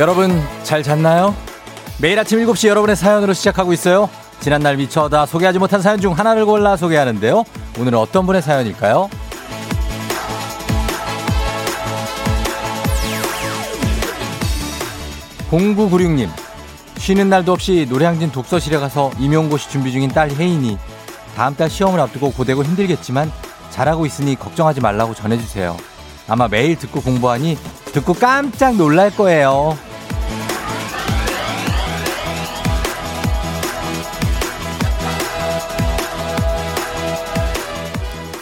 여러분 잘 잤나요? 매일 아침 7시 여러분의 사연으로 시작하고 있어요. 지난날 미쳐다 소개하지 못한 사연 중 하나를 골라 소개하는데요. 오늘은 어떤 분의 사연일까요? 0996님, 쉬는 날도 없이 노량진 독서실에 가서 임용고시 준비 중인 딸 혜인이 다음 달 시험을 앞두고 고되고 힘들겠지만 잘하고 있으니 걱정하지 말라고 전해주세요. 아마 매일 듣고 공부하니 듣고 깜짝 놀랄 거예요.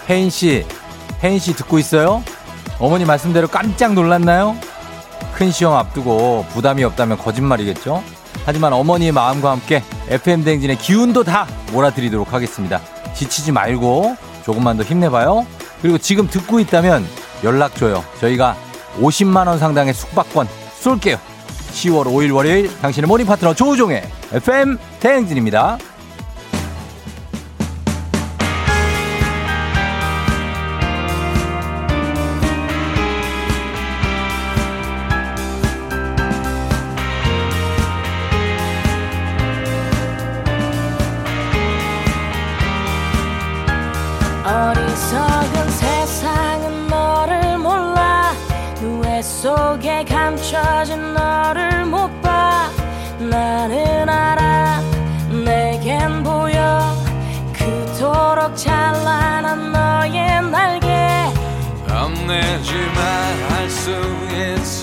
혜인 씨, 혜인 씨 듣고 있어요? 어머니 말씀대로 깜짝 놀랐나요? 큰 시험 앞두고 부담이 없다면 거짓말이겠죠? 하지만 어머니의 마음과 함께 FM 댕진의 기운도 다 몰아드리도록 하겠습니다. 지치지 말고 조금만 더 힘내봐요. 그리고 지금 듣고 있다면 연락 줘요. 저희가 50만 원 상당의 숙박권 쏠게요. 10월 5일 월요일 당신의 morning 파트너 조우종의 FM 대행진입니다.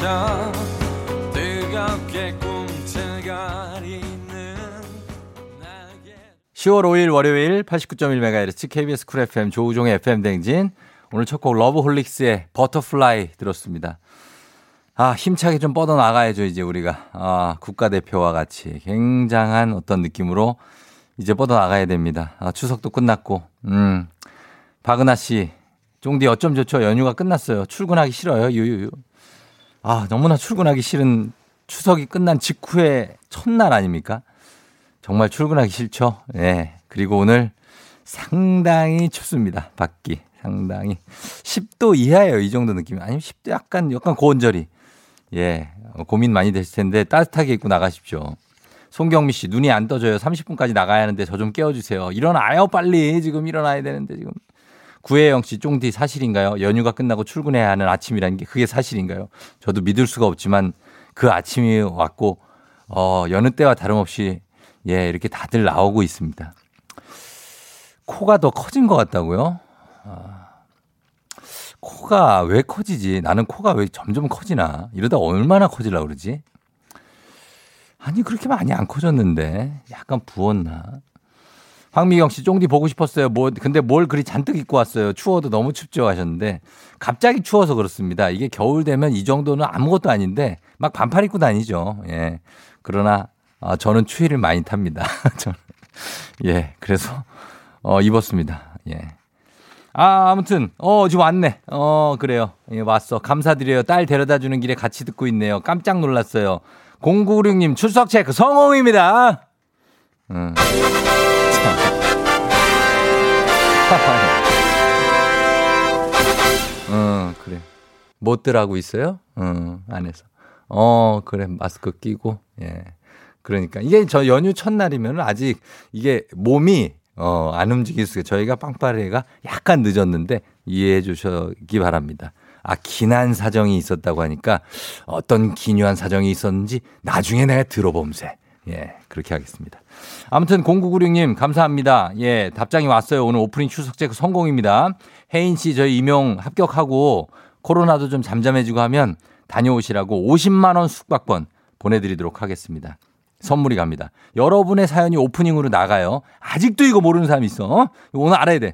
있어 뜨겁게 꿈틀거리는 나에게 10월 5일 월요일 89.1MHz KBS 쿨 FM 조우종의 FM 대행진. 오늘 첫 곡 러브홀릭스의 Butterfly 들었습니다. 아, 힘차게 좀 뻗어 나가야죠, 이제 우리가. 아, 국가대표와 같이 굉장한 어떤 느낌으로 이제 뻗어 나가야 됩니다. 아, 추석도 끝났고, 음. 박은하 씨, 쫑디 어쩜 좋죠? 연휴가 끝났어요. 출근하기 싫어요, 유유유. 아, 너무나 출근하기 싫은 추석이 끝난 직후의 첫날 아닙니까? 정말 출근하기 싫죠? 예. 그리고 오늘 상당히 춥습니다. 밖이. 상당히. 10도 이하예요. 이 정도 느낌. 아니면 10도 약간, 약간 고온절이. 예. 어, 고민 많이 되실 텐데 따뜻하게 입고 나가십시오. 송경미 씨, 눈이 안 떠져요. 30분까지 나가야 하는데 저 좀 깨워주세요. 일어나요, 빨리. 지금 일어나야 되는데, 지금. 구혜영 씨, 쫑디 사실인가요? 연휴가 끝나고 출근해야 하는 아침이라는 게 그게 사실인가요? 저도 믿을 수가 없지만 그 아침이 왔고, 어, 여느 때와 다름없이 예, 이렇게 다들 나오고 있습니다. 코가 더 커진 것 같다고요? 아, 코가 왜 커지지? 나는 코가 왜 점점 커지나? 이러다 얼마나 커질라 그러지? 아니, 그렇게 많이 안 커졌는데. 약간 부었나? 황미경 씨, 쫑디 보고 싶었어요. 뭐, 근데 뭘 그리 잔뜩 입고 왔어요. 추워도 너무 춥죠 하셨는데. 갑자기 추워서 그렇습니다. 이게 겨울 되면 이 정도는 아무것도 아닌데, 막 반팔 입고 다니죠. 예. 그러나, 아, 저는 추위를 많이 탑니다. 예. 그래서, 어, 입었습니다. 예. 아, 아무튼, 어, 지금 왔네. 어, 그래요. 예, 왔어. 감사드려요. 딸 데려다 주는 길에 같이 듣고 있네요. 깜짝 놀랐어요. 0996님 출석 체크 성공입니다. 음. 어, 그래. 못들 하고 있어요? 어, 안에서. 어, 그래. 마스크 끼고. 예. 그러니까 이게 저 연휴 첫날이면 아직 이게 몸이 어, 안 움직일 수, 저희가 빵빠레가 약간 늦었는데 이해해 주시기 바랍니다. 아, 기난 사정이 있었다고 하니까 어떤 기묘한 사정이 있었는지 나중에 내가 들어봄세. 예, 그렇게 하겠습니다. 아무튼 0996님 감사합니다. 예, 답장이 왔어요. 오늘 오프닝 추석 체크 성공입니다. 혜인 씨 저희 임용 합격하고 코로나도 좀 잠잠해지고 하면 다녀오시라고 50만 원 숙박권 보내드리도록 하겠습니다. 선물이 갑니다. 여러분의 사연이 오프닝으로 나가요. 아직도 이거 모르는 사람이 있어. 어? 오늘 알아야 돼.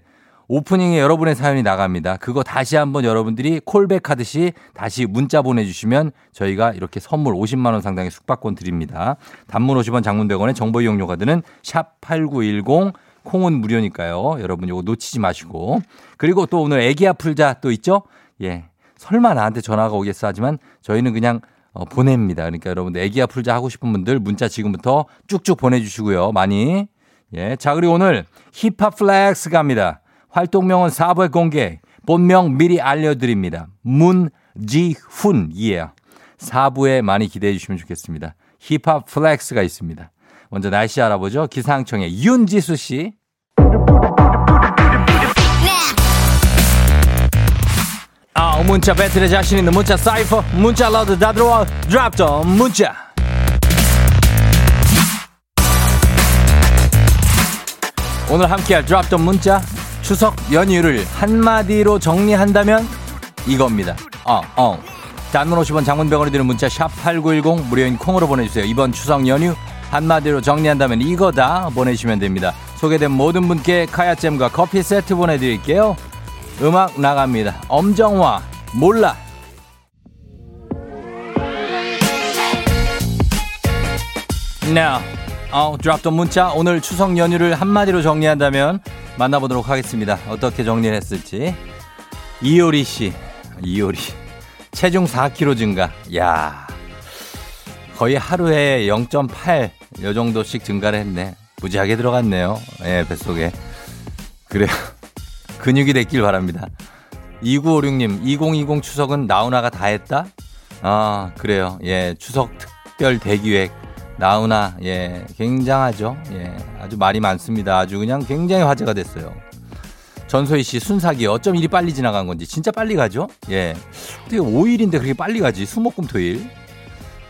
오프닝에 여러분의 사연이 나갑니다. 그거 다시 한번 여러분들이 콜백하듯이 다시 문자 보내주시면 저희가 이렇게 선물 50만 원 상당의 숙박권 드립니다. 단문 50원 장문 100원의 정보 이용료가 드는 샵 8910 콩은 무료니까요. 여러분 이거 놓치지 마시고. 그리고 또 오늘 애기야 풀자 또 있죠? 예. 설마 나한테 전화가 오겠어 하지만 저희는 그냥 어, 보냅니다. 그러니까 여러분들 애기야 풀자 하고 싶은 분들 문자 지금부터 쭉쭉 보내주시고요. 많이. 예. 자, 그리고 오늘 힙합 flex 갑니다. 활동명은 4부에 공개. 본명 미리 알려드립니다. 문지훈이에요. 4부에 많이 기대해 주시면 좋겠습니다. 힙합 flex가 있습니다. 먼저 날씨 알아보죠. 기상청의 윤지수 씨. 아, 문자 battle에 자신 있는 문자 사이퍼 문자 러드 다 들어와 drop the 문자 오늘 함께할 드랍 더 문자 추석 연휴를 한마디로 정리한다면 이겁니다 어, 어. 단문 50원 장문병원이 드는 문자 샵 8910 무료인 콩으로 보내주세요 이번 추석 연휴 한마디로 정리한다면 이거다 보내주시면 됩니다 소개된 모든 분께 카야잼과 커피 세트 보내드릴게요 음악 나갑니다. 엄정화 몰라. Now, 어, 드랍 더 문자 오늘 추석 연휴를 한마디로 정리한다면 만나보도록 하겠습니다. 어떻게 정리를 했을지. 이효리 씨, 이효리 체중 4kg 증가. 야, 거의 하루에 0.8 요 정도씩 증가를 했네. 무지하게 들어갔네요. 예, 뱃속에. 그래요. 근육이 됐길 바랍니다. 2956님, 2020 추석은 나훈아가 다 했다? 아, 그래요. 예, 추석 특별 대기획. 나훈아, 예, 굉장하죠. 예, 아주 말이 많습니다. 아주 그냥 굉장히 화제가 됐어요. 전소희 씨, 순삭이 어쩜 이리 빨리 지나간 건지. 진짜 빨리 가죠? 예. 어떻게 5일인데 그렇게 빨리 가지? 수목금 토일.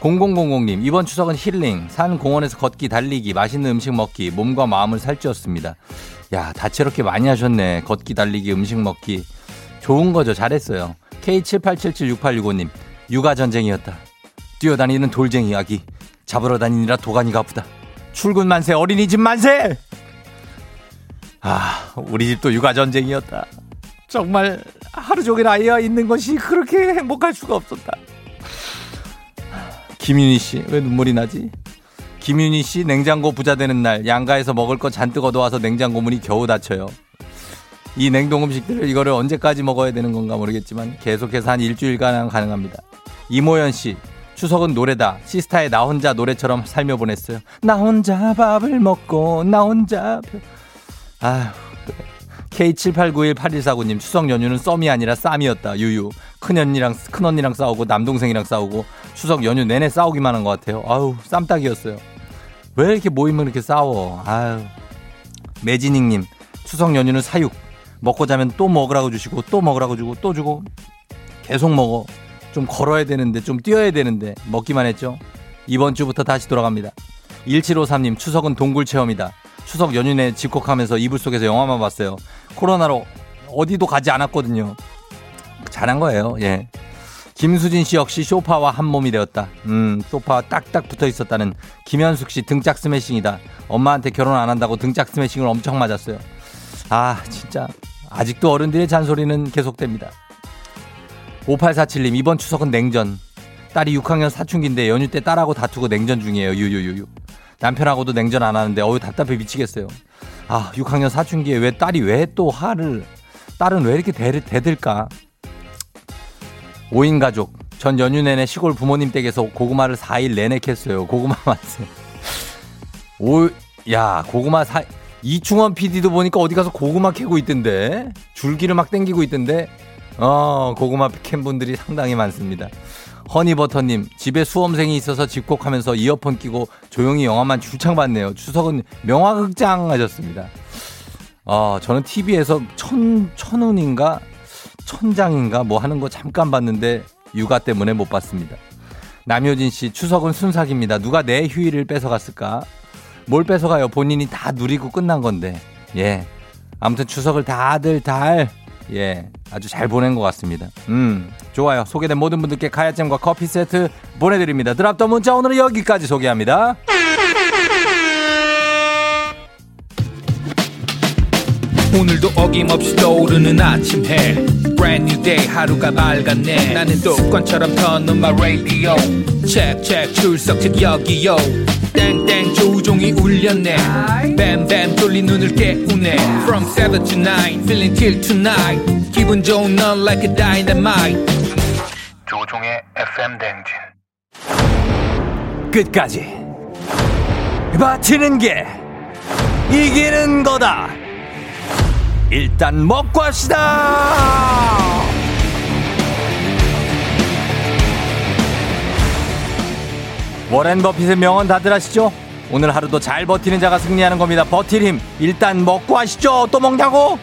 0000님, 이번 추석은 힐링, 산 공원에서 걷기, 달리기, 맛있는 음식 먹기, 몸과 마음을 살찌웠습니다. 야, 다채롭게 많이 하셨네. 걷기, 달리기, 음식 먹기. 좋은 거죠. 잘했어요. K78776865님, 육아 전쟁이었다. 뛰어다니는 돌쟁이 아기. 잡으러 다니느라 도가니가 아프다. 출근 만세, 어린이집 만세! 아, 우리 집도 육아 전쟁이었다. 정말 하루 종일 아이와 있는 것이 그렇게 행복할 수가 없었다. 김윤희 씨, 왜 눈물이 나지? 김윤희 씨 냉장고 부자 되는 날 양가에서 먹을 거 잔뜩 얻어와서 냉장고 문이 겨우 닫혀요. 이 냉동 음식들을 이거를 언제까지 먹어야 되는 건가 모르겠지만 계속해서 한 일주일간 가능합니다. 이모연 씨 추석은 노래다. 시스타의 나 혼자 노래처럼 살며 보냈어요. 나 혼자 밥을 먹고 나 혼자 아휴 K78918149님 추석 연휴는 썸이 아니라 쌈이었다. 유유. 큰언니랑 큰언니랑 싸우고 남동생이랑 싸우고 추석 연휴 내내 싸우기만 한 것 같아요. 아우 쌈딱이었어요. 왜 이렇게 모이면 이렇게 싸워? 아유. 매진익님 추석 연휴는 사육. 먹고 자면 또 먹으라고 주시고 또 먹으라고 주고 또 주고 계속 먹어. 좀 걸어야 되는데 좀 뛰어야 되는데 먹기만 했죠. 이번 주부터 다시 돌아갑니다. 1753님 추석은 동굴 체험이다. 추석 연휴 내 집콕하면서 이불 속에서 영화만 봤어요. 코로나로 어디도 가지 않았거든요. 잘한 거예요. 예. 김수진 씨 역시 소파와 한 몸이 되었다. 음, 소파와 딱딱 붙어 있었다는 김현숙 씨 등짝 스매싱이다. 엄마한테 결혼 안 한다고 등짝 스매싱을 엄청 맞았어요. 아, 진짜. 아직도 어른들의 잔소리는 계속됩니다. 5847님, 이번 추석은 냉전. 딸이 6학년 사춘기인데 연휴 때 딸하고 다투고 냉전 중이에요. 유유유유. 남편하고도 냉전 안 하는데 어우 답답해 미치겠어요. 아 6학년 사춘기에 왜 딸이 왜 또 화를 딸은 왜 이렇게 대, 대들까? 5인 가족 전 연휴 내내 시골 부모님 댁에서 고구마를 4일 내내 캤어요. 고구마 맛을. 오, 야 고구마 사 이충원 PD도 보니까 어디 가서 고구마 캐고 있던데 줄기를 막 땡기고 있던데 어 고구마 캔 분들이 상당히 많습니다. 허니버터님, 집에 수험생이 있어서 집콕하면서 이어폰 끼고 조용히 영화만 줄창 봤네요. 추석은 명화극장 하셨습니다. 어, 저는 TV에서 천, 천운인가? 천장인가? 뭐 하는 거 잠깐 봤는데 육아 때문에 못 봤습니다. 남효진 씨, 추석은 순삭입니다. 누가 내 휴일을 뺏어갔을까? 뭘 뺏어가요? 본인이 다 누리고 끝난 건데. 예. 아무튼 추석을 다들 달 예, 아주 잘 보낸 것 같습니다. 음, 좋아요. 소개된 모든 분들께 카야잼과 커피 세트 보내드립니다. 드랍더 문자 오늘은 여기까지 소개합니다. 오늘도 어김없이 떠오르는 아침 해 Brand new day 하루가 밝았네 나는 습관처럼 켜놓은 radio check check 출석책 여기요 땡땡 조종이 울렸네. 뱀뱀 돌린 눈을 깨우네. From 7 to 9 feeling till tonight. 기분 좋은 넌 like a dynamite. 조종의 FM 댕진. 끝까지 버티는 게 이기는 거다. 일단 먹고 합시다. 워렌 버핏의 명언 다들 아시죠? 오늘 하루도 잘 버티는 자가 승리하는 겁니다. 버틸 힘 일단 먹고 하시죠. 또 먹냐고?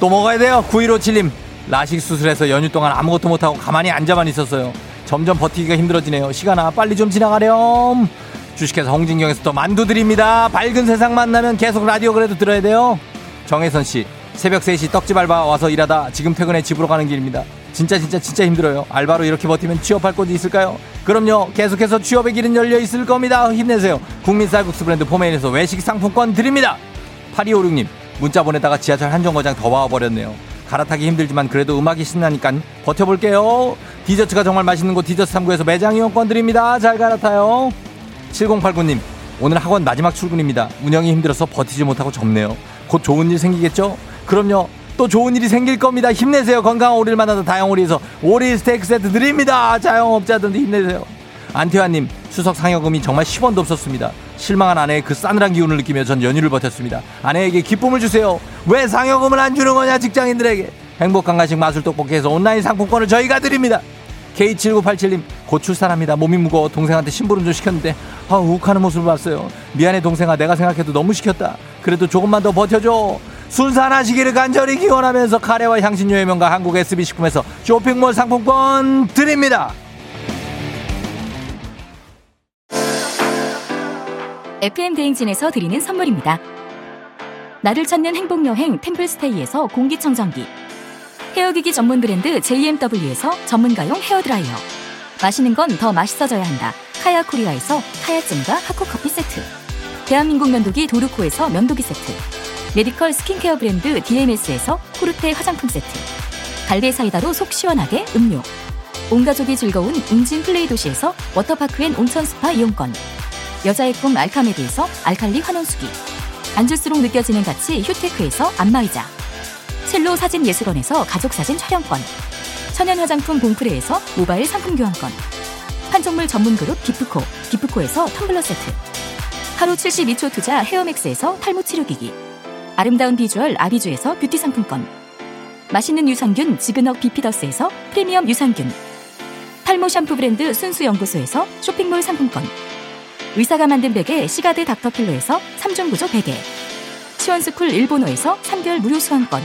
또 먹어야 돼요. 9157님 라식 수술해서 연휴 동안 아무것도 못하고 가만히 앉아만 있었어요. 점점 버티기가 힘들어지네요. 시간아 빨리 좀 지나가렴. 주식회사 홍진경에서 또 만두 드립니다. 밝은 세상 만나면 계속 라디오 그래도 들어야 돼요. 정혜선 씨 새벽 3시 떡집 알바 와서 일하다 지금 퇴근해 집으로 가는 길입니다. 진짜 진짜 진짜 힘들어요. 알바로 이렇게 버티면 취업할 곳이 있을까요? 그럼요. 계속해서 취업의 길은 열려 있을 겁니다. 힘내세요. 국민 쌀국수 브랜드 포메인에서 외식 상품권 드립니다. 8256님 문자 보내다가 지하철 한 정거장 더 와버렸네요. 갈아타기 힘들지만 그래도 음악이 신나니까 버텨볼게요. 디저트가 정말 맛있는 곳 디저트 3구에서 매장 이용권 드립니다. 잘 갈아타요. 7089님 오늘 학원 마지막 출근입니다. 운영이 힘들어서 버티지 못하고 접네요. 곧 좋은 일 생기겠죠? 그럼요. 또 좋은 일이 생길 겁니다. 힘내세요. 건강한 오리를 만나서 다영오리에서 오리 스테이크 세트 드립니다. 자영업자들도 힘내세요. 안태환님 추석 상여금이 정말 10원도 없었습니다. 실망한 아내의 그 싸늘한 기운을 느끼며 전 연휴를 버텼습니다. 아내에게 기쁨을 주세요. 왜 상여금을 안 주는 거냐 직장인들에게. 행복한 간식 마술 떡볶이에서 온라인 상품권을 저희가 드립니다. K7987님 곧 출산합니다. 몸이 무거워 동생한테 심부름 좀 시켰는데 아 욱하는 모습을 봤어요. 미안해 동생아 내가 생각해도 너무 시켰다. 그래도 조금만 더 버텨줘. 순산하시기를 간절히 기원하면서 카레와 향신료의 명가 한국 SB식품에서 쇼핑몰 상품권 드립니다. FM 대행진에서 드리는 선물입니다. 나를 찾는 행복 여행 템플스테이에서 공기청정기. 헤어기기 전문 브랜드 JMW에서 전문가용 헤어 드라이어. 마시는 건 더 맛있어져야 한다. 카야 코리아에서 카야잼과 하코커피 세트. 대한민국 면도기 도르코에서 면도기 세트 medical 스킨케어 브랜드 DMS에서 코르테 화장품 세트. 갈배 사이다로 속 시원하게 음료. 온 가족이 즐거운 웅진 플레이 도시에서 워터파크 and 온천 스파 이용권. 여자의 꿈 알카메드에서 알칼리 환원수기. 앉을수록 느껴지는 가치 휴테크에서 안마의자. 첼로 사진 예술원에서 가족사진 촬영권. 천연 화장품 봉프레에서 모바일 상품 교환권. 판촉물 전문 그룹 기프코 기프코에서 텀블러 세트. 하루 72초 투자 헤어맥스에서 탈모 치료기기 아름다운 비주얼 아비주에서 뷰티 상품권. 맛있는 유산균 지그넉 비피더스에서 프리미엄 유산균. 탈모 샴푸 브랜드 순수연구소에서 쇼핑몰 상품권. 의사가 만든 베개 시가드 닥터필로에서 3종 구조 베개. 시원스쿨 일본어에서 3개월 무료 수강권.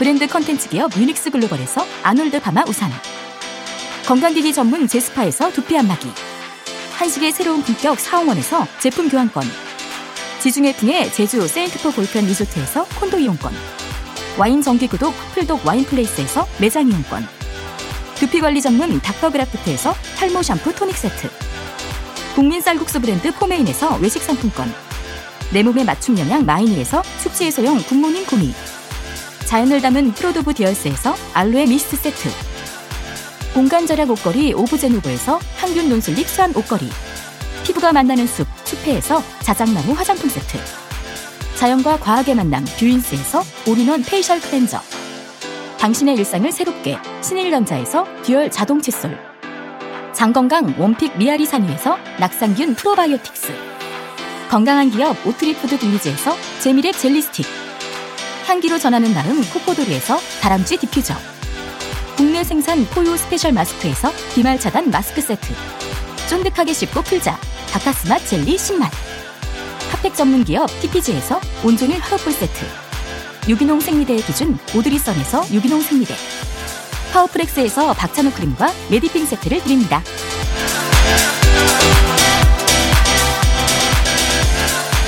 브랜드 컨텐츠 기업 유닉스 글로벌에서 아놀드 파마 우산. 건강기기 전문 제스파에서 두피 안마기. 한식의 새로운 품격 사홍원에서 제품 교환권 지중해 풍의 제주 세인트포 골프앤 리조트에서 콘도 이용권. 와인 정기구독 풀독 와인플레이스에서 매장 이용권. 두피관리 전문 닥터그라프트에서 탈모 샴푸 토닉 세트. 국민 쌀국수 브랜드 포메인에서 외식 상품권. 내 몸에 맞춤 영양 마이니에서 숙취 해소용 굿모닝 구미. 자연을 담은 프로도브 디얼스에서 알로에 미스트 세트. 공간 절약 옷걸이 오브제노브에서 항균 non-slip 수한 옷걸이 피부가 만나는 숲 숲회에서 자작나무 화장품 세트. 자연과 과학의 만남 뷰인스에서 all-in-one facial cleanser. 당신의 일상을 새롭게 신일전자에서 dual 자동 칫솔. 장건강 one pick 미아리 산유에서 낙산균 프로바이오틱스. 건강한 기업 오트리푸드 빌리지에서 재미랩 젤리 스틱. 향기로 전하는 나름 코코도리에서 다람쥐 디퓨저. 국내 생산 포유 스페셜 마스크에서 비말 차단 마스크 세트 쫀득하게 씹고 풀자. 박카스맛 젤리 10만 핫팩 전문 기업 TPG에서 온종일 화롯불 세트. 유기농 생리대의 기준 오드리선에서 유기농 생리대. 파워프렉스에서 박찬호 크림과 메디핑 세트를 드립니다.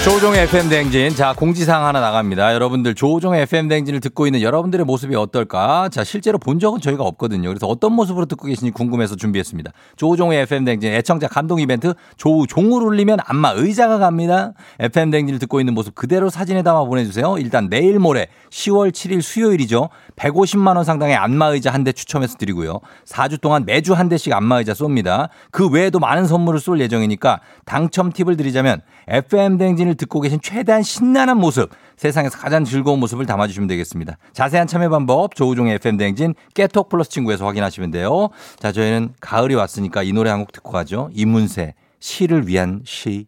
조우종의 FM 대행진. 자, 공지사항 하나 나갑니다. 여러분들 조우종의 FM 대행진을 듣고 있는 여러분들의 모습이 어떨까? 자, 실제로 본 적은 저희가 없거든요. 그래서 어떤 모습으로 듣고 계신지 궁금해서 준비했습니다. 조우종의 FM 대행진 애청자 감동 이벤트 조우종을 울리면 안마 의자가 갑니다. FM 대행진을 듣고 있는 모습 그대로 사진에 담아 보내주세요. 일단 내일 모레 10월 7일 수요일이죠. 150만 원 상당의 안마 의자 한 대 추첨해서 드리고요. 4주 동안 매주 한 대씩 안마 의자 쏩니다. 그 외에도 많은 선물을 쏠 예정이니까 당첨 팁을 드리자면 FM 대행진을 듣고 계신 최대한 신나는 모습, 세상에서 가장 즐거운 모습을 담아주시면 되겠습니다. 자세한 참여 방법 조우종의 FM 대행진 깨톡 플러스 친구에서 확인하시면 돼요. 자, 저희는 가을이 왔으니까 이 노래 한 곡 듣고 가죠. 이문세 시를 위한 시.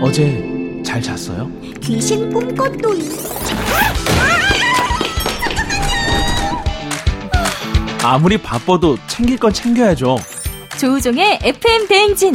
어제 잘 잤어요? 귀신 꿈꿨도이 아무리 바빠도 챙길 건 챙겨야죠. 조우종의 FM 대행진.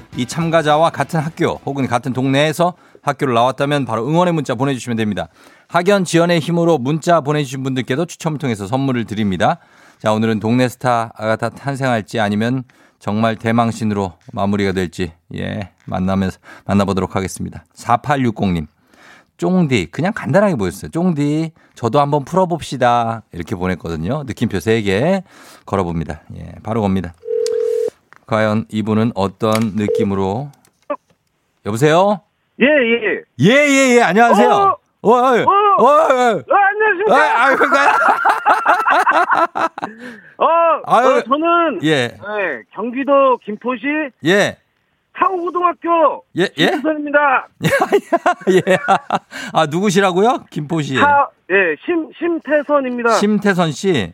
이 참가자와 같은 학교 혹은 같은 동네에서 학교를 나왔다면 바로 응원의 문자 보내주시면 됩니다. 학연 지연의 힘으로 문자 보내주신 분들께도 추첨을 통해서 선물을 드립니다. 자, 오늘은 동네 스타가 다 탄생할지 아니면 정말 대망신으로 마무리가 될지, 예, 만나면서, 만나보도록 하겠습니다. 4860님. 쫑디, 그냥 간단하게 보였어요. 쫑디, 저도 한번 풀어봅시다. 이렇게 보냈거든요. 느낌표 3개 걸어봅니다. 예, 바로 겁니다. 과연 이분은 어떤 느낌으로 여보세요? 예, 예. 예, 예, 예. 안녕하세요. 어? 어, 어, 어, 어, 어, 어, 안녕하십니까. 아, 아, 그러니까. 어, 아유. 어, 저는 예, 네, 경기도 김포시 예, 사후고등학교 예, 예, 김선입니다. 예. 아, 누구시라고요? 김포시. 사, 예, 심 심태선입니다. 심태선 씨.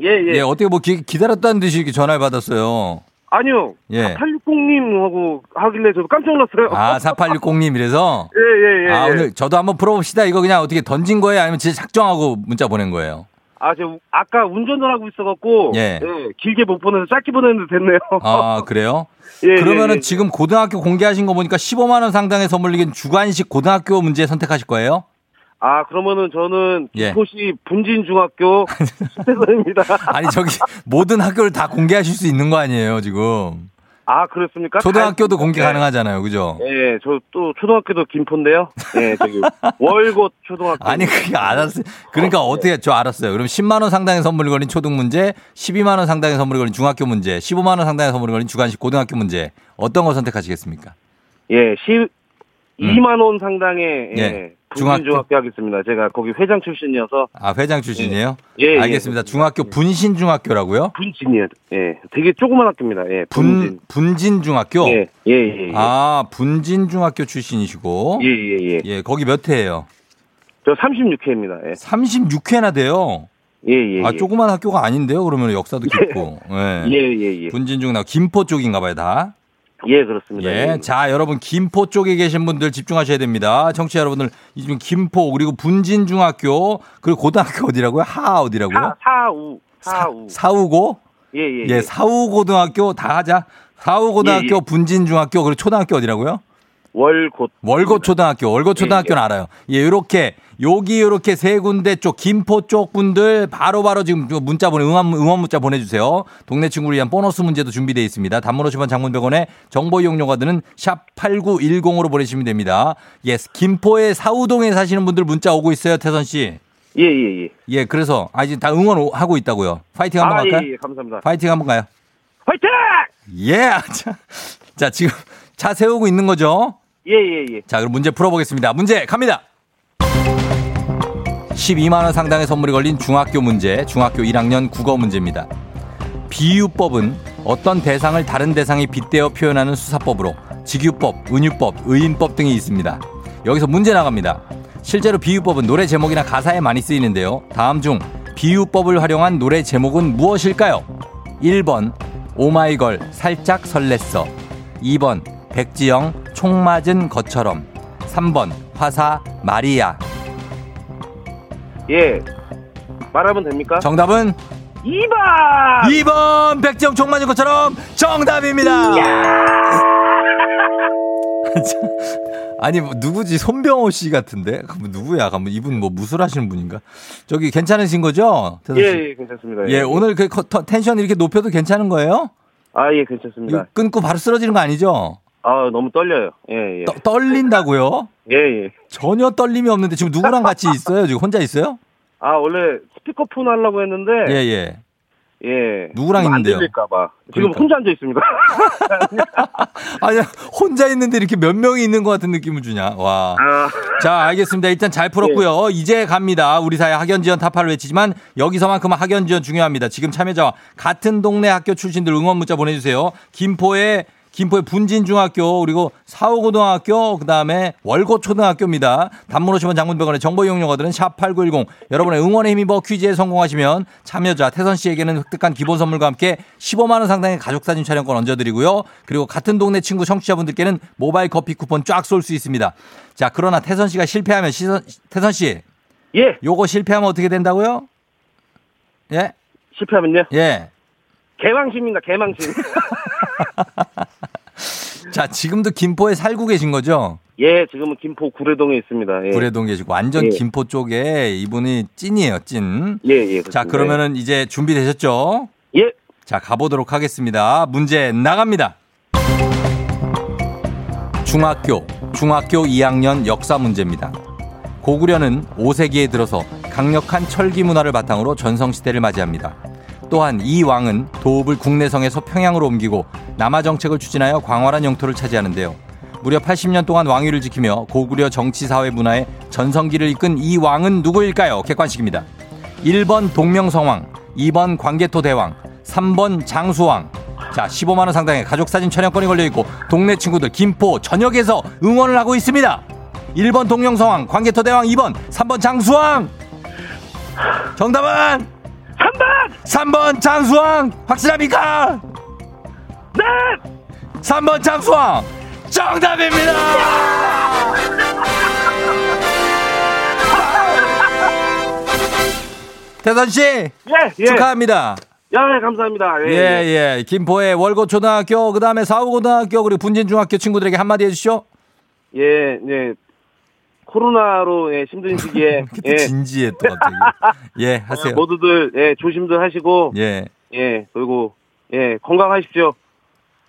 예, 예. 예, 어떻게 뭐 기, 기다렸다는 듯이 이렇게 전화를 받았어요. 아니요. 예. 860님하고 하길래 저도 깜짝 놀랐어요. 아, 4860님 이래서. 예, 예, 예. 아, 예. 오늘 저도 한번 풀어봅시다. 이거 그냥 어떻게 던진 거예요? 아니면 진짜 작정하고 문자 보낸 거예요? 아, 저 아까 운전을 하고 있어갖고 예. 길게 못 보내서 짧게 보냈는데 됐네요. 아, 그래요? 예, 그러면은 예, 예. 지금 고등학교 공개하신 거 보니까 15만 원 상당의 선물 이긴 주관식 고등학교 문제 선택하실 거예요? 아, 그러면은 저는 예. 김포시 분진중학교 심태선입니다. 아니 저기 모든 학교를 다 공개하실 수 있는 거 아니에요 지금? 아, 그렇습니까? 초등학교도 다- 공개 예. 가능하잖아요, 그죠? 예, 저 또 초등학교도 김포인데요. 예, 저기 월곶 초등학교. 아니 그게 알았어요. 그러니까 어 떻게 저 알았어요. 그럼 10만 원 상당의 선물이 걸린 초등 문제, 12만 원 상당의 선물이 걸린 중학교 문제, 15만 원 상당의 선물이 걸린 주관식 고등학교 문제 어떤 거 선택하시겠습니까? 예, 시 2만 원 상당의 예, 예, 중학교. 하겠습니다. 제가 거기 회장 출신이어서 아 회장 출신이에요? 예, 예. 알겠습니다. 중학교 분신 중학교라고요? 분진이요. 예, 되게 조그만 학교입니다. 예, 분 분진. 분진 중학교. 예, 예, 예. 예. 아 분진 중학교 출신이시고. 예, 예, 예. 예, 거기 몇 회예요? 저 36회입니다. 예, 36회나 돼요. 예, 예. 아 예. 조그만 학교가 아닌데요. 그러면 역사도 깊고. 예. 예, 예, 예. 분진 중나 김포 쪽인가 봐요, 다. 예, 그렇습니다. 예. 자, 여러분 김포 쪽에 계신 분들 집중하셔야 됩니다. 청취자 여러분들 이 지금 김포 그리고 분진 중학교 그리고 고등학교 어디라고요? 하 어디라고요? 사, 사우, 사우. 사 우고 예, 예, 예, 사우 고등학교 다 하자. 사우 고등학교, 예, 예. 분진 중학교, 그리고 초등학교 어디라고요? 월곶. 월곶 초등학교, 월곶 초등학교는 알아요. 예, 요렇게, 여기 요렇게 세 군데 쪽, 김포 쪽 분들 바로 바로 지금 문자 보내, 응원, 응원 문자 보내주세요. 동네 친구를 위한 보너스 문제도 준비되어 있습니다. 단문 50원 장문 100원에 정보 이용료가 드는 샵 8910으로 보내주시면 됩니다. 예, 김포의 사우동에 사시는 분들 문자 오고 있어요, 태선 씨. 예, 예, 예. 예, 그래서, 아, 이제 다 응원하고 있다고요. 파이팅 한번 아, 갈까요? 예, 예, 감사합니다. 파이팅 한번 가요. 화이팅! 예. 자, 자, 지금 차 세우고 있는 거죠? 예, 예, 예. 자, 그럼 문제 풀어보겠습니다. 문제 갑니다. 12만원 상당의 선물이 걸린 중학교 문제, 중학교 1학년 국어 문제입니다. 비유법은 어떤 대상을 다른 대상이 빗대어 표현하는 수사법으로 직유법, 은유법, 의인법 등이 있습니다. 여기서 문제 나갑니다. 실제로 비유법은 노래 제목이나 가사에 많이 쓰이는데요. 다음 중 비유법을 활용한 노래 제목은 무엇일까요? 1번 오마이걸 살짝 설렜어 2번 백지영 총 맞은 것처럼 3번 화사 마리아 예. 말하면 됩니까? 정답은 2번! 2번 백지영 총 맞은 것처럼 정답입니다 아니 뭐 누구지 손병호 씨 같은데 뭐 누구야 가면 이분 뭐 무술하시는 분인가 저기 괜찮으신 거죠? 예, 예, 괜찮습니다. 예, 오늘 그 텐션 이렇게 높여도 괜찮은 거예요? 아, 예, 괜찮습니다. 끊고 바로 쓰러지는 거 아니죠? 아, 너무 떨려요. 예, 예. 떠- 떨린다고요? 예, 예. 전혀 떨림이 없는데 지금 누구랑 같이 있어요? 지금 혼자 있어요? 아, 원래 스피커폰 하려고 했는데 예, 예. 예. 예. 누구랑 좀 있는데요? 안 들릴까봐. 지금 그러니까. 혼자 앉아 있습니다. 아니야, 혼자 있는데 이렇게 몇 명이 있는 것 같은 느낌을 주냐. 와. 아, 자, 알겠습니다. 일단 잘 풀었고요. 이제 갑니다. 우리 사회 학연 지원 타파를 외치지만 여기서만큼 학연 지원 중요합니다. 지금 참여자와 같은 동네 학교 출신들 응원 문자 보내주세요. 김포의 김포의 분진중학교 그리고 사호고등학교 그다음에 월고초등학교입니다. 단문 50원 장문병원의 정보 이용료가들은 샵8910 여러분의 응원의 힘입어 퀴즈에 성공하시면 참여자 태선 씨에게는 획득한 기본 선물과 함께 15만 원 상당의 가족 사진 촬영권 얹어 드리고요. 그리고 같은 동네 친구 청취자분들께는 모바일 커피 쿠폰 쫙 쏠 수 있습니다. 자 그러나 태선 씨가 실패하면 시선, 태선 씨 예. 요거 실패하면 어떻게 된다고요? 예? 실패하면요. 예. 개망신입니다, 개망신. 자 지금도 김포에 살고 계신 거죠? 예, 지금은 김포 구례동에 있습니다. 예. 구례동 계시고 완전 예. 김포 쪽에 이분이 찐이에요, 찐. 예, 예. 자, 그렇습니다. 그러면은 이제 준비되셨죠? 예. 자, 가보도록 하겠습니다. 문제 나갑니다. 중학교, 중학교 2학년 역사 문제입니다. 고구려는 5세기에 들어서 강력한 철기 문화를 바탕으로 전성시대를 맞이합니다. 또한 이 왕은 도읍을 국내성에서 평양으로 옮기고 남하 정책을 추진하여 광활한 영토를 차지하는데요. 무려 80년 동안 왕위를 지키며 고구려 정치 사회 문화의 전성기를 이끈 이 왕은 누구일까요? 객관식입니다. 1번 동명성왕, 2번 광개토 대왕, 3번 장수왕. 자, 15만 원 상당의 가족 사진 촬영권이 걸려 있고 동네 친구들 김포 전역에서 응원을 하고 있습니다. 1번 동명성왕, 광개토 대왕, 2번, 3번 장수왕. 정답은 3번! 3번 장수왕 확실합니까? 네! 3번 장수왕 정답입니다. 대선 씨 예, 예. 축하합니다. 야, 예, 감사합니다. 예, 예, 예. 김포의 월고초등학교, 그 다음에 사우고등학교, 그리고 분진중학교 친구들에게 한마디 해주시오. 예, 예. 코로나로 예, 힘든 시기에 예. 진지해 또 갑자기. 예, 하세요. 모두들 예, 조심들 하시고 예. 예, 그리고 예, 건강하십시오.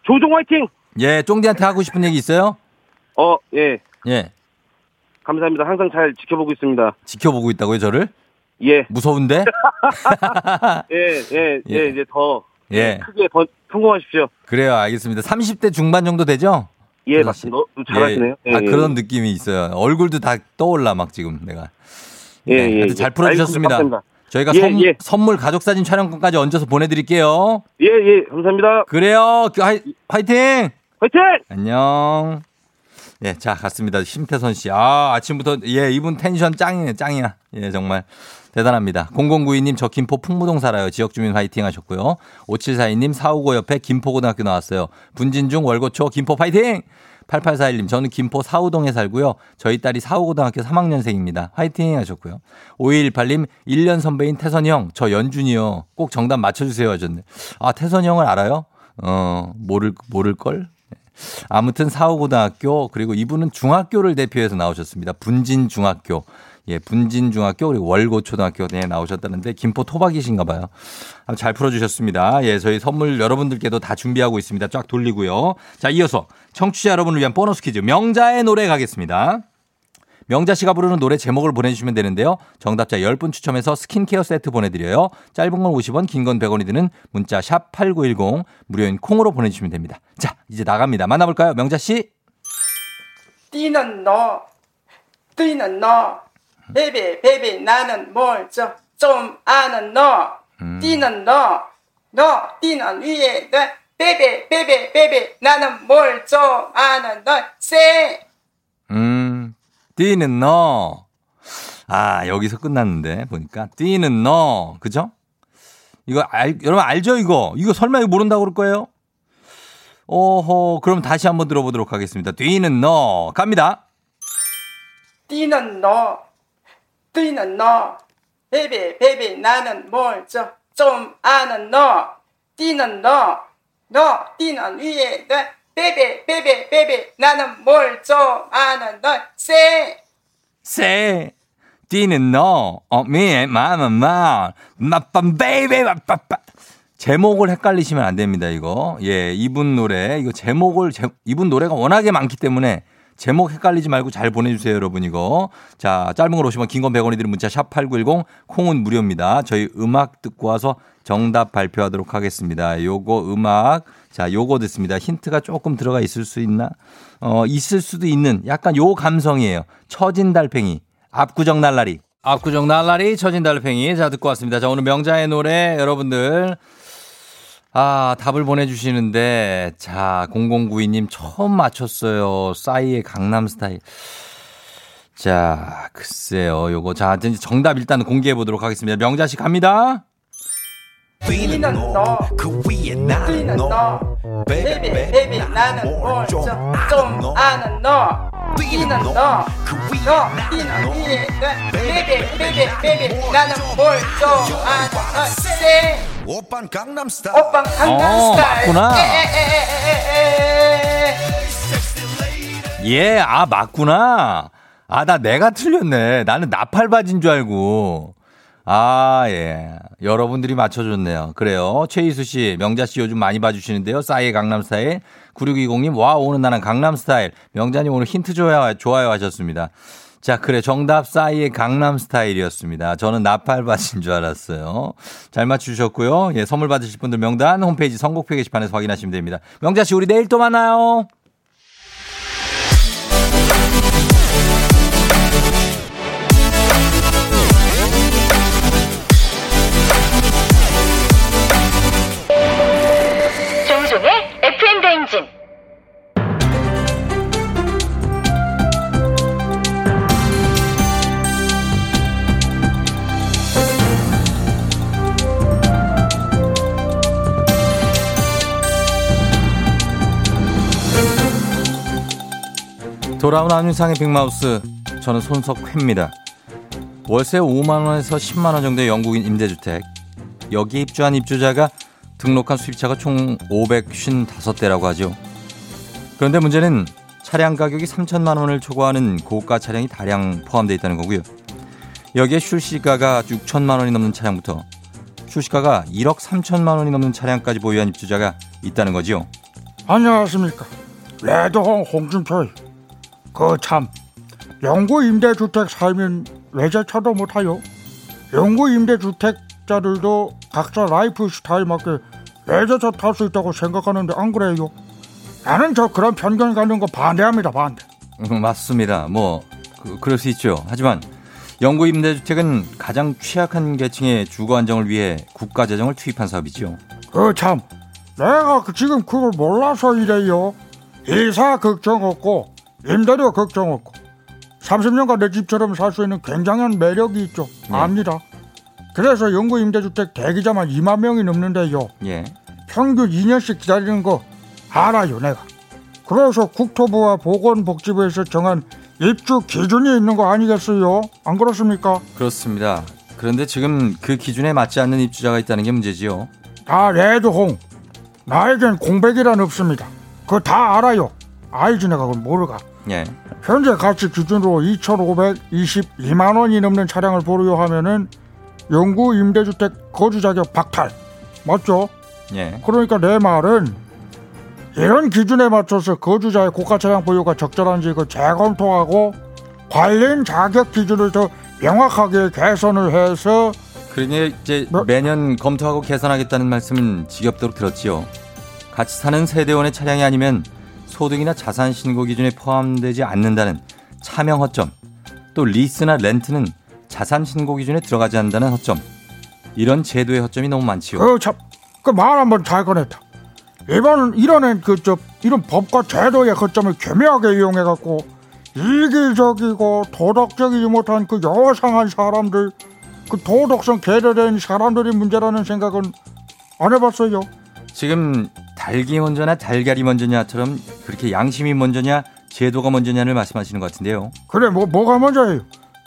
조종 화이팅! 예, 쫑디한테 하고 싶은 얘기 있어요? 어, 예. 예. 감사합니다. 항상 잘 지켜보고 있습니다. 지켜보고 있다고요, 저를? 예. 무서운데? 예, 예, 예, 예. 이제 더 예. 크게 더 성공하십시오. 그래요, 알겠습니다. 30대 중반 정도 되죠? 예, 맞습니다. 어, 잘하시네요. 예. 예, 아, 예. 그런 느낌이 있어요. 얼굴도 다 떠올라, 막 지금 내가. 예, 네, 예, 예. 잘 풀어주셨습니다. 아이고. 저희가 예, 선, 예. 선물 가족사진 촬영권까지 얹어서 보내드릴게요. 예, 예, 감사합니다. 그래요. 그 하이, 화이팅! 화이팅! 안녕. 예, 자, 갔습니다. 심태선 씨. 아, 아침부터, 예, 이분 텐션 짱이네, 짱이야. 예, 정말. 대단합니다. 0092님, 저 김포 풍무동 살아요. 지역 주민 화이팅 하셨고요. 5742님, 455 옆에 김포고등학교 나왔어요. 분진 중, 월고초, 김포 파이팅! 8841님, 저는 김포 사우동에 살고요. 저희 딸이 사우고등학교 3학년생입니다. 화이팅 하셨고요. 5218님, 1년 선배인 태선이 형, 저 연준이요. 꼭 정답 맞춰주세요 하셨네. 아, 태선이 형을 알아요? 어, 모를, 모를걸? 아무튼 사후고등학교 그리고 이분은 중학교를 대표해서 나오셨습니다. 분진 중학교. 예, 분진 중학교 그리고 월고 초등학교 에 나오셨다는데 김포 토박이신가 봐요. 아, 잘 풀어주셨습니다. 예, 저희 선물 여러분들께도 다 준비하고 있습니다. 쫙 돌리고요. 자, 이어서 청취자 여러분을 위한 보너스 퀴즈 명자의 노래 가겠습니다. 명자 씨가 부르는 노래 제목을 보내주시면 되는데요. 정답자 10분 추첨해서 스킨케어 세트 보내드려요. 짧은 건 50원, 긴 건 100원이 드는 문자 샵 8910 무료인 콩으로 보내주시면 됩니다. 자, 이제 나갑니다. 만나볼까요? 명자 씨. 뛰는 너, 뛰는 너, 베베 베베 나는 뭘좀 아는 너, 뛰는 너, 너 뛰는 위에 너, 베베 베베 베베 나는 뭘 좀 아는 너, 세. 음, 뛰는 너. 아, 여기서 끝났는데, 보니까. 뛰는 너. 그죠? 이거 알, 여러분 알죠, 이거? 이거 설마 이거 모른다고 그럴 거예요? 오호, 그럼 다시 한번 들어보도록 하겠습니다. 뛰는 너. 갑니다. 뛰는 너, 뛰는 너, 베베 베베 나는 뭘좀 아는 너, 뛰는 너, 너 뛰는 위에 너, 베베 베베 베베 나는 뭘 좀 아는. 세. 뛰는 너. 어, 미, 마마마. 마빰, 베이베, 마빠빠. 제목을 헷갈리시면 안 됩니다, 이거. 예, 이분 노래. 이거 제목을, 제, 이분 노래가 워낙에 많기 때문에 제목 헷갈리지 말고 잘 보내주세요, 여러분, 이거. 자, 짧은 걸 오시면 긴 건 100원이 드는 문자 샵8910 콩은 무료입니다. 저희 음악 듣고 와서 정답 발표하도록 하겠습니다. 요거 음악. 자, 요거 듣습니다. 힌트가 조금 들어가 있을 수 있나? 어, 있을 수도 있는 약간 요 감성이에요. 처진 달팽이. 압구정 날라리. 압구정 날라리, 처진 달팽이. 자, 듣고 왔습니다. 자, 오늘 명자의 노래 여러분들. 아, 답을 보내주시는데, 자, 0092님 처음 맞췄어요. 싸이의 강남 스타일. 자, 글쎄요, 요거. 자, 이제 정답 일단 공개해 보도록 하겠습니다. 명자씨 갑니다. 뛰는 너 뛰는 너 베이비 베이비 나는 뭘좀 좀 아는 너 뛰는 너너 뛰는 이 베이비 베이비 베이비 나는 뭘좀 아는 너 쎄. 오빤 강남스타일 오빠 강남 어, 스타일 맞구나. 예, 아, 맞구나. 아, 나 내가 틀렸네. 나는 나팔바지인 줄 알고. 아, 예. 여러분들이 맞춰줬네요. 그래요. 최희수 씨, 명자 씨 요즘 많이 봐주시는데요. 싸이의 강남 스타일. 9620님, 와, 오늘 나는 강남 스타일. 명자님 오늘 힌트 좋아요, 좋아요 하셨습니다. 자, 그래. 정답 싸이의 강남 스타일이었습니다. 저는 나팔바지인 줄 알았어요. 잘 맞추셨고요. 예, 선물 받으실 분들 명단 홈페이지 선곡표 게시판에서 확인하시면 됩니다. 명자 씨, 우리 내일 또 만나요. 돌아온 안윤상의 빅마우스 저는 손석회입니다. 월세 5만 원에서 10만 원 정도의 영국인 임대주택 여기에 입주한 입주자가 등록한 수입차가 총 555대라고 하죠. 그런데 문제는 차량 가격이 3천만 원을 초과하는 고가 차량이 다량 포함되어 있다는 거고요. 여기에 출시가가 6천만 원이 넘는 차량부터 출시가가 1억 3천만 원이 넘는 차량까지 보유한 입주자가 있다는 거지요. 안녕하십니까 레드홍 홍준표이 그 참 영구 임대주택 살면 외제차도 못 타요 영구 임대주택자들도 각자 라이프 스타일 맞게 외제차 탈 수 있다고 생각하는데 안 그래요? 나는 저 그런 편견 갖는 거 반대합니다 반대 음, 맞습니다. 뭐 그, 그럴 수 있죠. 하지만 영구 임대주택은 가장 취약한 계층의 주거 안정을 위해 국가 재정을 투입한 사업이죠. 그 참 내가 그 지금 그걸 몰라서 이래요 이사 걱정 없고 임대료 걱정 없고. 30년간 내 집처럼 살 수 있는 굉장한 매력이 있죠. 네. 압니다. 그래서 영구 임대주택 대기자만 2만 명이 넘는데요. 예. 평균 2년씩 기다리는 거 알아요 내가. 그래서 국토부와 보건복지부에서 정한 입주 기준이 있는 거 아니겠어요? 안 그렇습니까? 그렇습니다. 그런데 지금 그 기준에 맞지 않는 입주자가 있다는 게 문제지요. 다 레드홍. 나에겐 공백이란 없습니다. 그거 다 알아요 알지 그걸 모르가 예. 현재 가치 기준으로 2,522만 원이 넘는 차량을 보유하면은 영구 임대주택 거주 자격 박탈 맞죠? 예. 그러니까 내 말은 이런 기준에 맞춰서 거주자의 고가 차량 보유가 적절한지 그 재검토하고 관련 자격 기준을 더 명확하게 개선을 해서 그러니 이제 뭐? 매년 검토하고 개선하겠다는 말씀은 지겹도록 들었지요. 같이 사는 세대원의 차량이 아니면 소득이나 자산 신고 기준에 포함되지 않는다는 차명 허점, 또 리스나 렌트는 자산 신고 기준에 들어가지 않는다는 허점. 이런 제도의 허점이 너무 많지요. 그참그 말 한번 잘 꺼냈다. 이번 이런 그저 이런 법과 제도의 거점을 교묘하게 이용해 갖고 이기적이고 도덕적이지 못한 그 요상한 사람들 그 도덕성 개려된 사람들이 문제라는 생각은 안 해봤어요. 지금 닭이 먼저나 달걀이 먼저냐처럼 그렇게 양심이 먼저냐 제도가 먼저냐를 말씀하시는 것 같은데요. 그래 뭐 뭐가 먼저예요?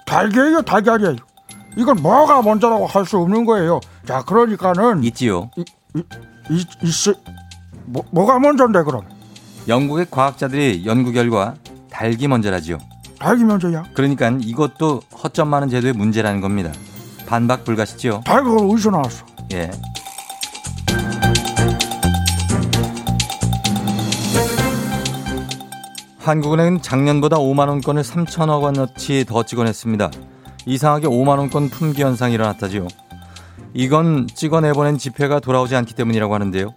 달걀이요 달걀이에요. 이건 뭐가 먼저라고 할 수 없는 거예요. 자 그러니까는 있지요. 이, 이, 있, 뭐, 뭐가 먼저인데 그럼? 영국의 과학자들이 연구 결과 닭이 먼저라지요. 닭이 먼저야? 그러니까 이것도 허점 많은 제도의 문제라는 겁니다. 반박 불가시지요. 그걸 어디서 나왔어? 예. 한국은행은 작년보다 5만 원권을 3천억 원어치 더 찍어냈습니다. 이상하게 5만 원권 품귀 현상이 일어났다지요. 이건 찍어내보낸 지폐가 돌아오지 않기 때문이라고 하는데요.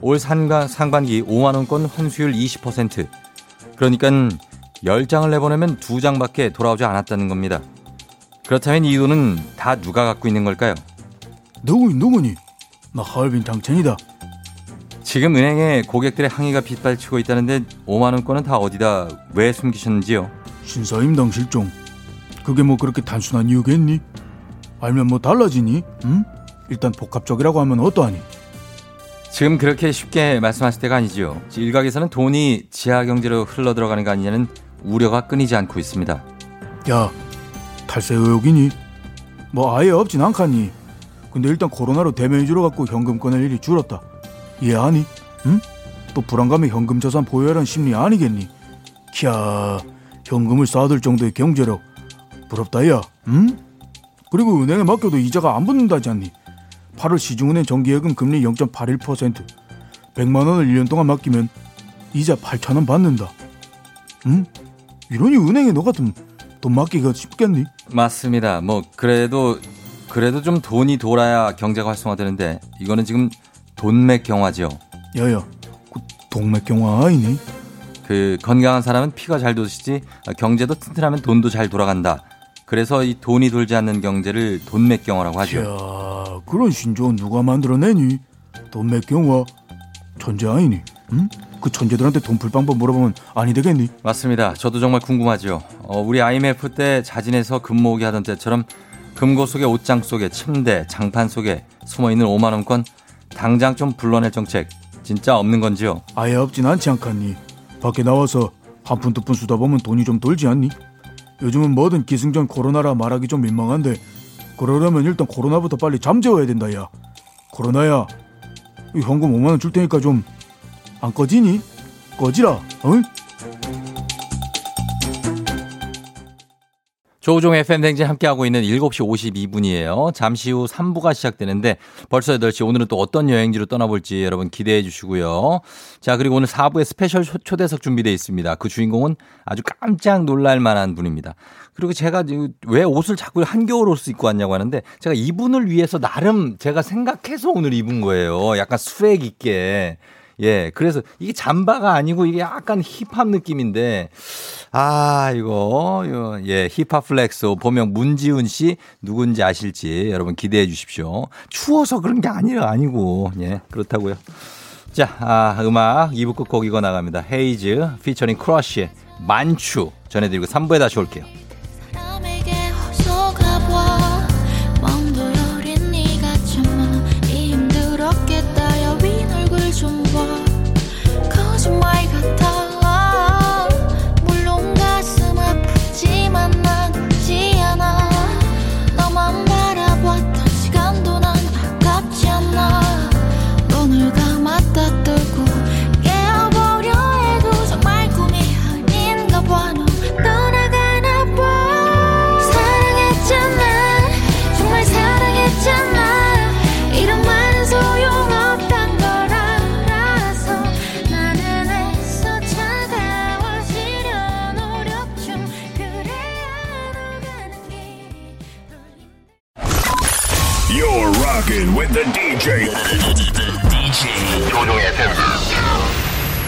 올 상가, 상반기 5만 원권 환수율 20%. 그러니까 10장을 내보내면 2장밖에 돌아오지 않았다는 겁니다. 그렇다면 이 돈은 다 누가 갖고 있는 걸까요? 누구 누구니? 나 하얼빈 당첨이다. 지금 은행에 고객들의 항의가 빗발치고 있다는데 5만 원권은 다 어디다 왜 숨기셨는지요? 신사임당 실종. 그게 뭐 그렇게 단순한 이유겠니? 알면 뭐 달라지니? 응? 일단 복합적이라고 하면 어떠하니? 지금 그렇게 쉽게 말씀하실 때가 아니지요. 일각에서는 돈이 지하 경제로 흘러 들어가는 거 아니냐는 우려가 끊이지 않고 있습니다. 야, 탈세 의혹이니? 뭐 아예 없진 않겠니? 근데 일단 코로나로 대면 위주로 갖고 현금 꺼낼 일이 줄었다. 이해하니? 응? 또 불안감에 현금 자산 보유하라는 심리 아니겠니? 키야, 현금을 쌓아둘 정도의 경제력 부럽다 야. 응? 그리고 은행에 맡겨도 이자가 안 붙는다지 않니? 8월 시중은행 정기예금 금리 0.81% 100만 원을 1년 동안 맡기면 이자 8천 원 받는다. 응? 이러니 은행에 너 같으면 돈 맡기가 쉽겠니? 맞습니다. 뭐 그래도 그래도 좀 돈이 돌아야 경제가 활성화되는데 이거는 지금 돈맥 경화죠. 야야, 그 동맥 경화 아니니? 그 건강한 사람은 피가 잘 도시지 경제도 튼튼하면 돈도 잘 돌아간다. 그래서 이 돈이 돌지 않는 경제를 돈맥 경화라고 하죠. 야, 그런 신조어 누가 만들어내니? 돈맥 경화 천재 아니니? 응? 그 천재들한테 돈 풀 방법 물어보면 아니 되겠니? 맞습니다. 저도 정말 궁금하죠. 어, 우리 IMF 때 자진해서 금 모으기 하던 때처럼 금고 속에 옷장 속에 침대, 장판 속에 숨어 있는 5만 원권 당장 좀 불러낼 정책 진짜 없는 건지요? 아예 없진 않지 않겠니? 밖에 나와서 한 푼 두 푼 쓰다 보면 돈이 좀 돌지 않니? 요즘은 뭐든 기승전 코로나라 말하기 좀 민망한데 그러려면 일단 코로나부터 빨리 잠재워야 된다 야. 코로나야, 이 현금 5만 원 줄 테니까 좀 안 꺼지니? 꺼지라, 응? 조우종 FM 댕진 함께하고 있는 7시 52분이에요. 잠시 후 3부가 시작되는데 벌써 8시 오늘은 또 어떤 여행지로 떠나볼지 여러분 기대해 주시고요. 자, 그리고 오늘 4부에 special 초- 초대석 준비되어 있습니다. 그 주인공은 아주 깜짝 놀랄 만한 분입니다. 그리고 제가 왜 옷을 자꾸 한겨울 옷을 입고 왔냐고 하는데 제가 이분을 위해서 나름 제가 생각해서 오늘 입은 거예요. 약간 swag 있게. 예, 그래서 이게 잠바가 아니고 이게 약간 힙합 느낌인데, 아, 이거, 이거, 예, 힙합 flex 보면 문지훈 씨 누군지 아실지 여러분 기대해 주십시오. 추워서 그런 게 아니라 아니고, 예, 그렇다고요. 자, 아, 음악 2부 끝곡 이거 나갑니다. 헤이즈 피처링 크러쉬의 만추 전해드리고 3부에 다시 올게요. DJ. DJ 조종의 FM.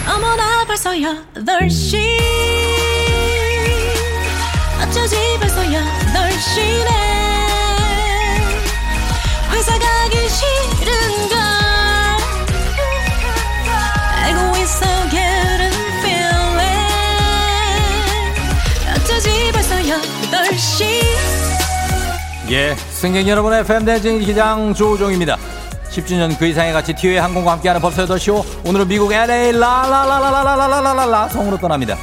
어머나 벌써 8시 어쩌지 벌써 8시네 회사 가기 싫은걸 알고 있어 getting feeling 어쩌지 벌써 8시 예, 승객 여러분의 팬데진 기장 조우종입니다. 10주년 그 이상의 가치 티웨이 항공과 함께하는 법사 8쇼 오늘은 미국 LA 라라라라라라라라라 성으로 떠납니다.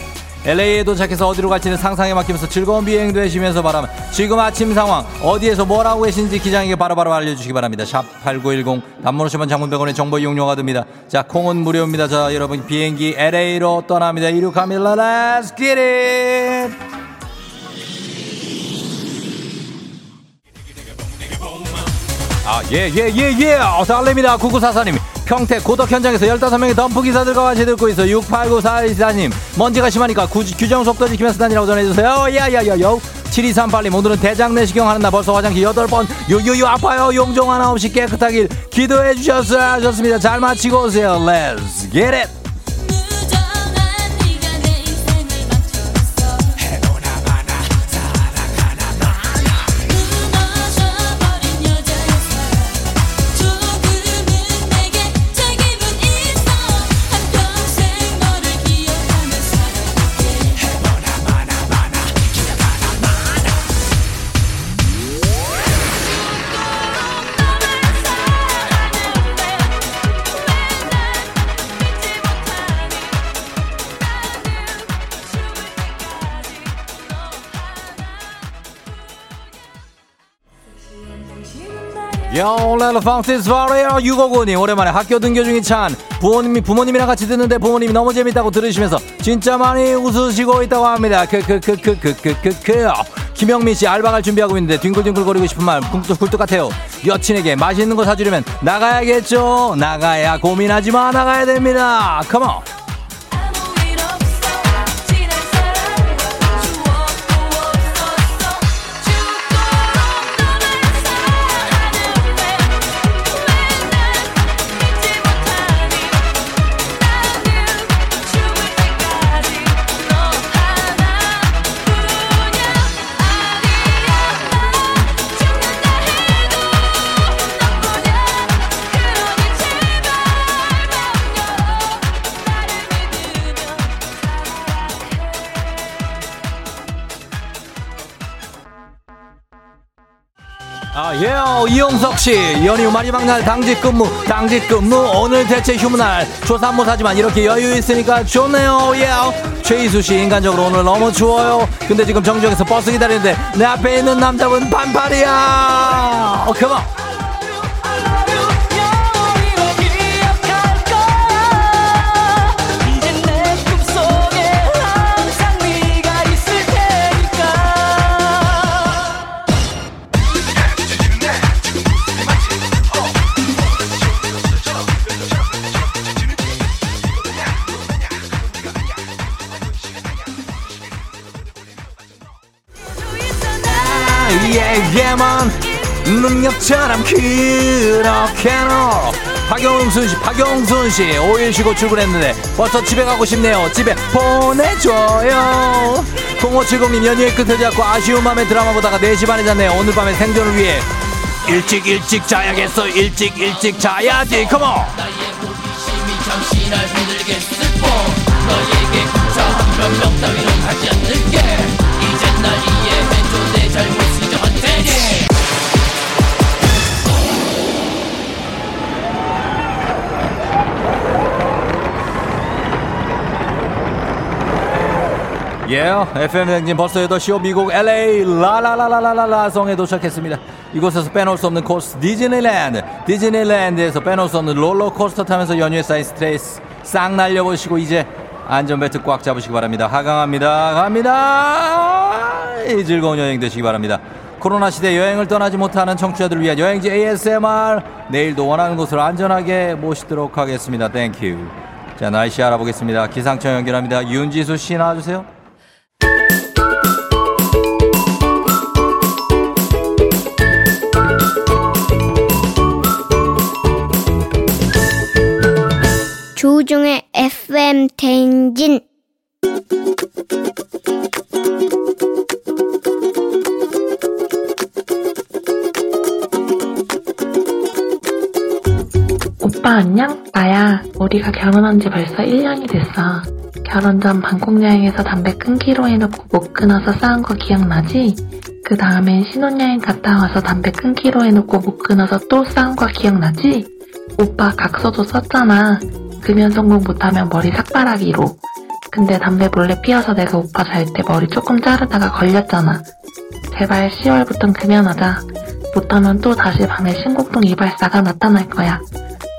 LA에 도착해서 어디로 갈지는 상상에 맡기면서 즐거운 비행 되시면서 바라면 지금 아침 상황 어디에서 뭘 하고 계신지 기장에게 바로 바로 알려주시기 바랍니다. 샵 8910 단문 50원 장문병원의 정보 이용료가 듭니다. 자 콩은 무료입니다. 자 여러분 비행기 LA로 떠납니다. 이륙합니다. Let's get it! 아, 예, 예, 예, 예. 어서 알립니다. 구구사사님. 평택 고덕 현장에서 15명의 덤프 기사들과 같이 듣고 있어 6894이사님. 먼지가 심하니까 구, 규정 속도 지키면서 다니라고 전해주세요. 야 야 야 요 7238님 오늘은 대장 내시경 하는 날 벌써 화장실 8번. 유유유 아파요. 용종 하나 없이 깨끗하길 기도해 주셨어요. 좋습니다. 잘 마치고 오세요. Let's get it Little fountains warrior 659님 오랜만에 학교 등교 중인 찬 부모님이 부모님이랑 같이 듣는데 부모님이 너무 재밌다고 들으시면서 진짜 많이 웃으시고 있다고 합니다. 크크크크크크크크 김영민 씨 알바 갈 준비하고 있는데 뒹굴뒹굴 거리고 싶은 말 굴뚝 굴뚝 같아요. 여친에게 맛있는 거 사주려면 나가야겠죠. 나가야 고민하지 마 나가야 됩니다. 컴온. 이용석 씨. 연휴 마지막 날 당직 근무, 당직 근무. 오늘 대체 휴무날. 조사 못하지만 이렇게 여유 있으니까 좋네요. 예. 최희수 씨, 인간적으로 오늘 너무 추워요. 근데 지금 정정에서 버스 기다리는데 내 앞에 있는 남자분 반팔이야. 어, 컴온. 얘게만 능력처럼 그렇게너 박영순 씨, 박영순 씨, 5일 쉬고 출근했는데 벌써 집에 가고 싶네요. 집에 보내줘요. 0570님 연휴의 끝을 잡고 아쉬운 마음에 드라마 보다가 4시 반에 잤네요. 오늘 밤에 생존을 위해 일찍 일찍 자야겠어. 일찍 일찍 자야지. 컴온. 너에게 구차 한명 명 따위로 하지 않을게 이젠 날 이해해줘 내 잘못 예, FM 대행진 벌써 8시 호 미국 LA 라라라라라라 성에 도착했습니다. 이곳에서 빼놓을 수 없는 코스 디즈니랜드. 디즈니랜드에서 빼놓을 수 없는 롤러코스터 타면서 연휴에 쌓인 스트레스 싹 날려보시고 이제 안전벨트 꽉 잡으시기 바랍니다. 하강합니다. 갑니다. 이 즐거운 여행 되시기 바랍니다. 코로나 시대 여행을 떠나지 못하는 청취자들을 위한 여행지 ASMR 내일도 원하는 곳으로 안전하게 모시도록 하겠습니다. Thank you. 자 날씨 알아보겠습니다. 기상청 연결합니다. 윤지수 씨 나와주세요. 조종의 FM 대행진 오빠 안녕? 나야. 우리가 결혼한 지 벌써 1년이 됐어. 결혼 전 방콕 여행에서 담배 끊기로 해놓고 못 끊어서 싸운 거 기억나지? 그 다음엔 신혼여행 갔다 와서 담배 끊기로 해놓고 못 끊어서 또 싸운 거 기억나지? 오빠 각서도 썼잖아. 금연 성공 못하면 머리 삭발하기로. 근데 담배 몰래 피워서 내가 오빠 잘 때 머리 조금 자르다가 걸렸잖아. 제발 10월부턴 금연하자. 못하면 또 다시 밤에 신곡동 이발사가 나타날 거야.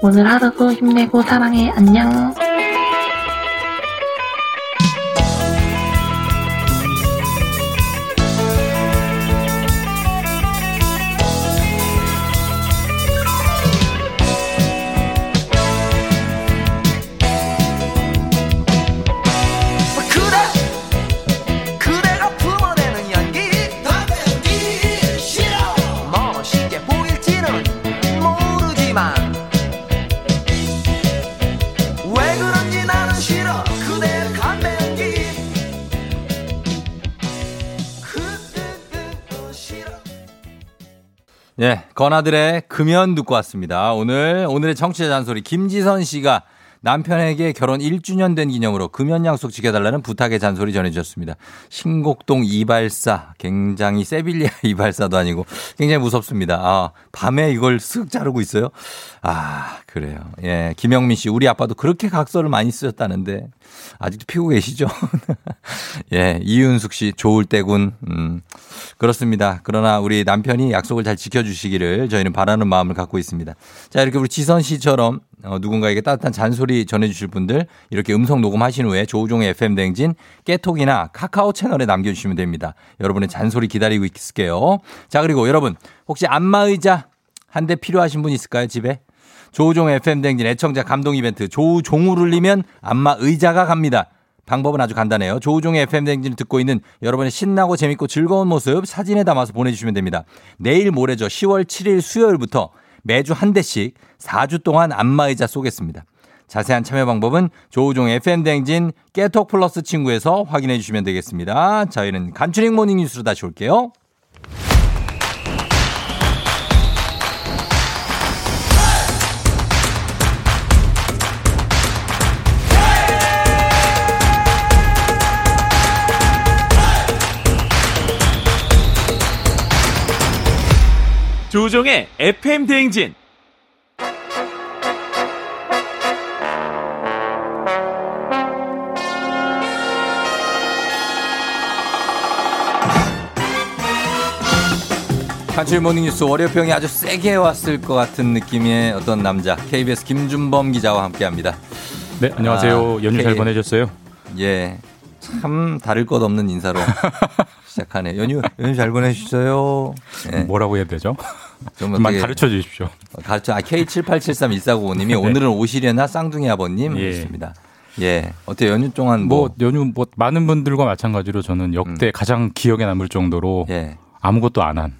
오늘 하루도 힘내고 사랑해. 안녕. 예, 건아들의 금연 듣고 왔습니다. 오늘, 오늘의 청취자 잔소리, 김지선 씨가 남편에게 결혼 1주년 된 기념으로 금연 약속 지켜달라는 부탁의 잔소리 전해주셨습니다. 신곡동 이발사, 굉장히 세빌리아 이발사도 아니고 굉장히 무섭습니다. 아, 밤에 이걸 쓱 자르고 있어요? 아, 그래요. 예, 김영민 씨, 우리 아빠도 그렇게 각서를 많이 쓰셨다는데 아직도 피고 계시죠? 예, 이윤숙 씨, 좋을 때군. 음, 그렇습니다. 그러나 우리 남편이 약속을 잘 지켜주시기를 저희는 바라는 마음을 갖고 있습니다. 자, 이렇게 우리 지선 씨처럼 어, 누군가에게 따뜻한 잔소리 전해주실 분들 이렇게 음성 녹음하신 후에 조우종의 FM 댕진 깨톡이나 카카오 채널에 남겨주시면 됩니다. 여러분의 잔소리 기다리고 있을게요. 자, 그리고 여러분 혹시 안마의자 한 대 필요하신 분 있을까요, 집에? 조우종 FM 댕진 애청자 감동 이벤트 조우종을 울리면 안마 의자가 갑니다. 방법은 아주 간단해요. 조우종의 FM 댕진을 듣고 있는 여러분의 신나고 재밌고 즐거운 모습 사진에 담아서 보내주시면 됩니다. 내일 모레죠. 10월 7일 수요일부터 매주 한 대씩 4주 동안 안마의자 쏘겠습니다. 자세한 참여 방법은 조우종 FM 댕진 깨톡 플러스 친구에서 확인해 주시면 되겠습니다. 저희는 간추린 morning 뉴스로 다시 올게요. 조우종의 FM 대행진. 간추린 morning 뉴스 월요병이 아주 세게 왔을 것 같은 느낌의 어떤 남자 KBS 김준범 기자와 함께합니다. 네, 안녕하세요. 연휴 잘 K- 보내셨어요? 예. 참 다를 것 없는 인사로 시작하네. 연휴 연휴 잘 보내셨어요. 예. 뭐라고 해야 되죠? 좀 좀만 가르쳐 주십시오. 가르쳐. 아, K78731495님이 네. 오늘은 오시려나 쌍둥이 아버님 예. 있습니다. 예. 어때 연휴 동안 뭐, 뭐, 연휴 뭐 많은 분들과 마찬가지로 저는 역대 음. 가장 기억에 남을 정도로 예. 아무것도 안 한.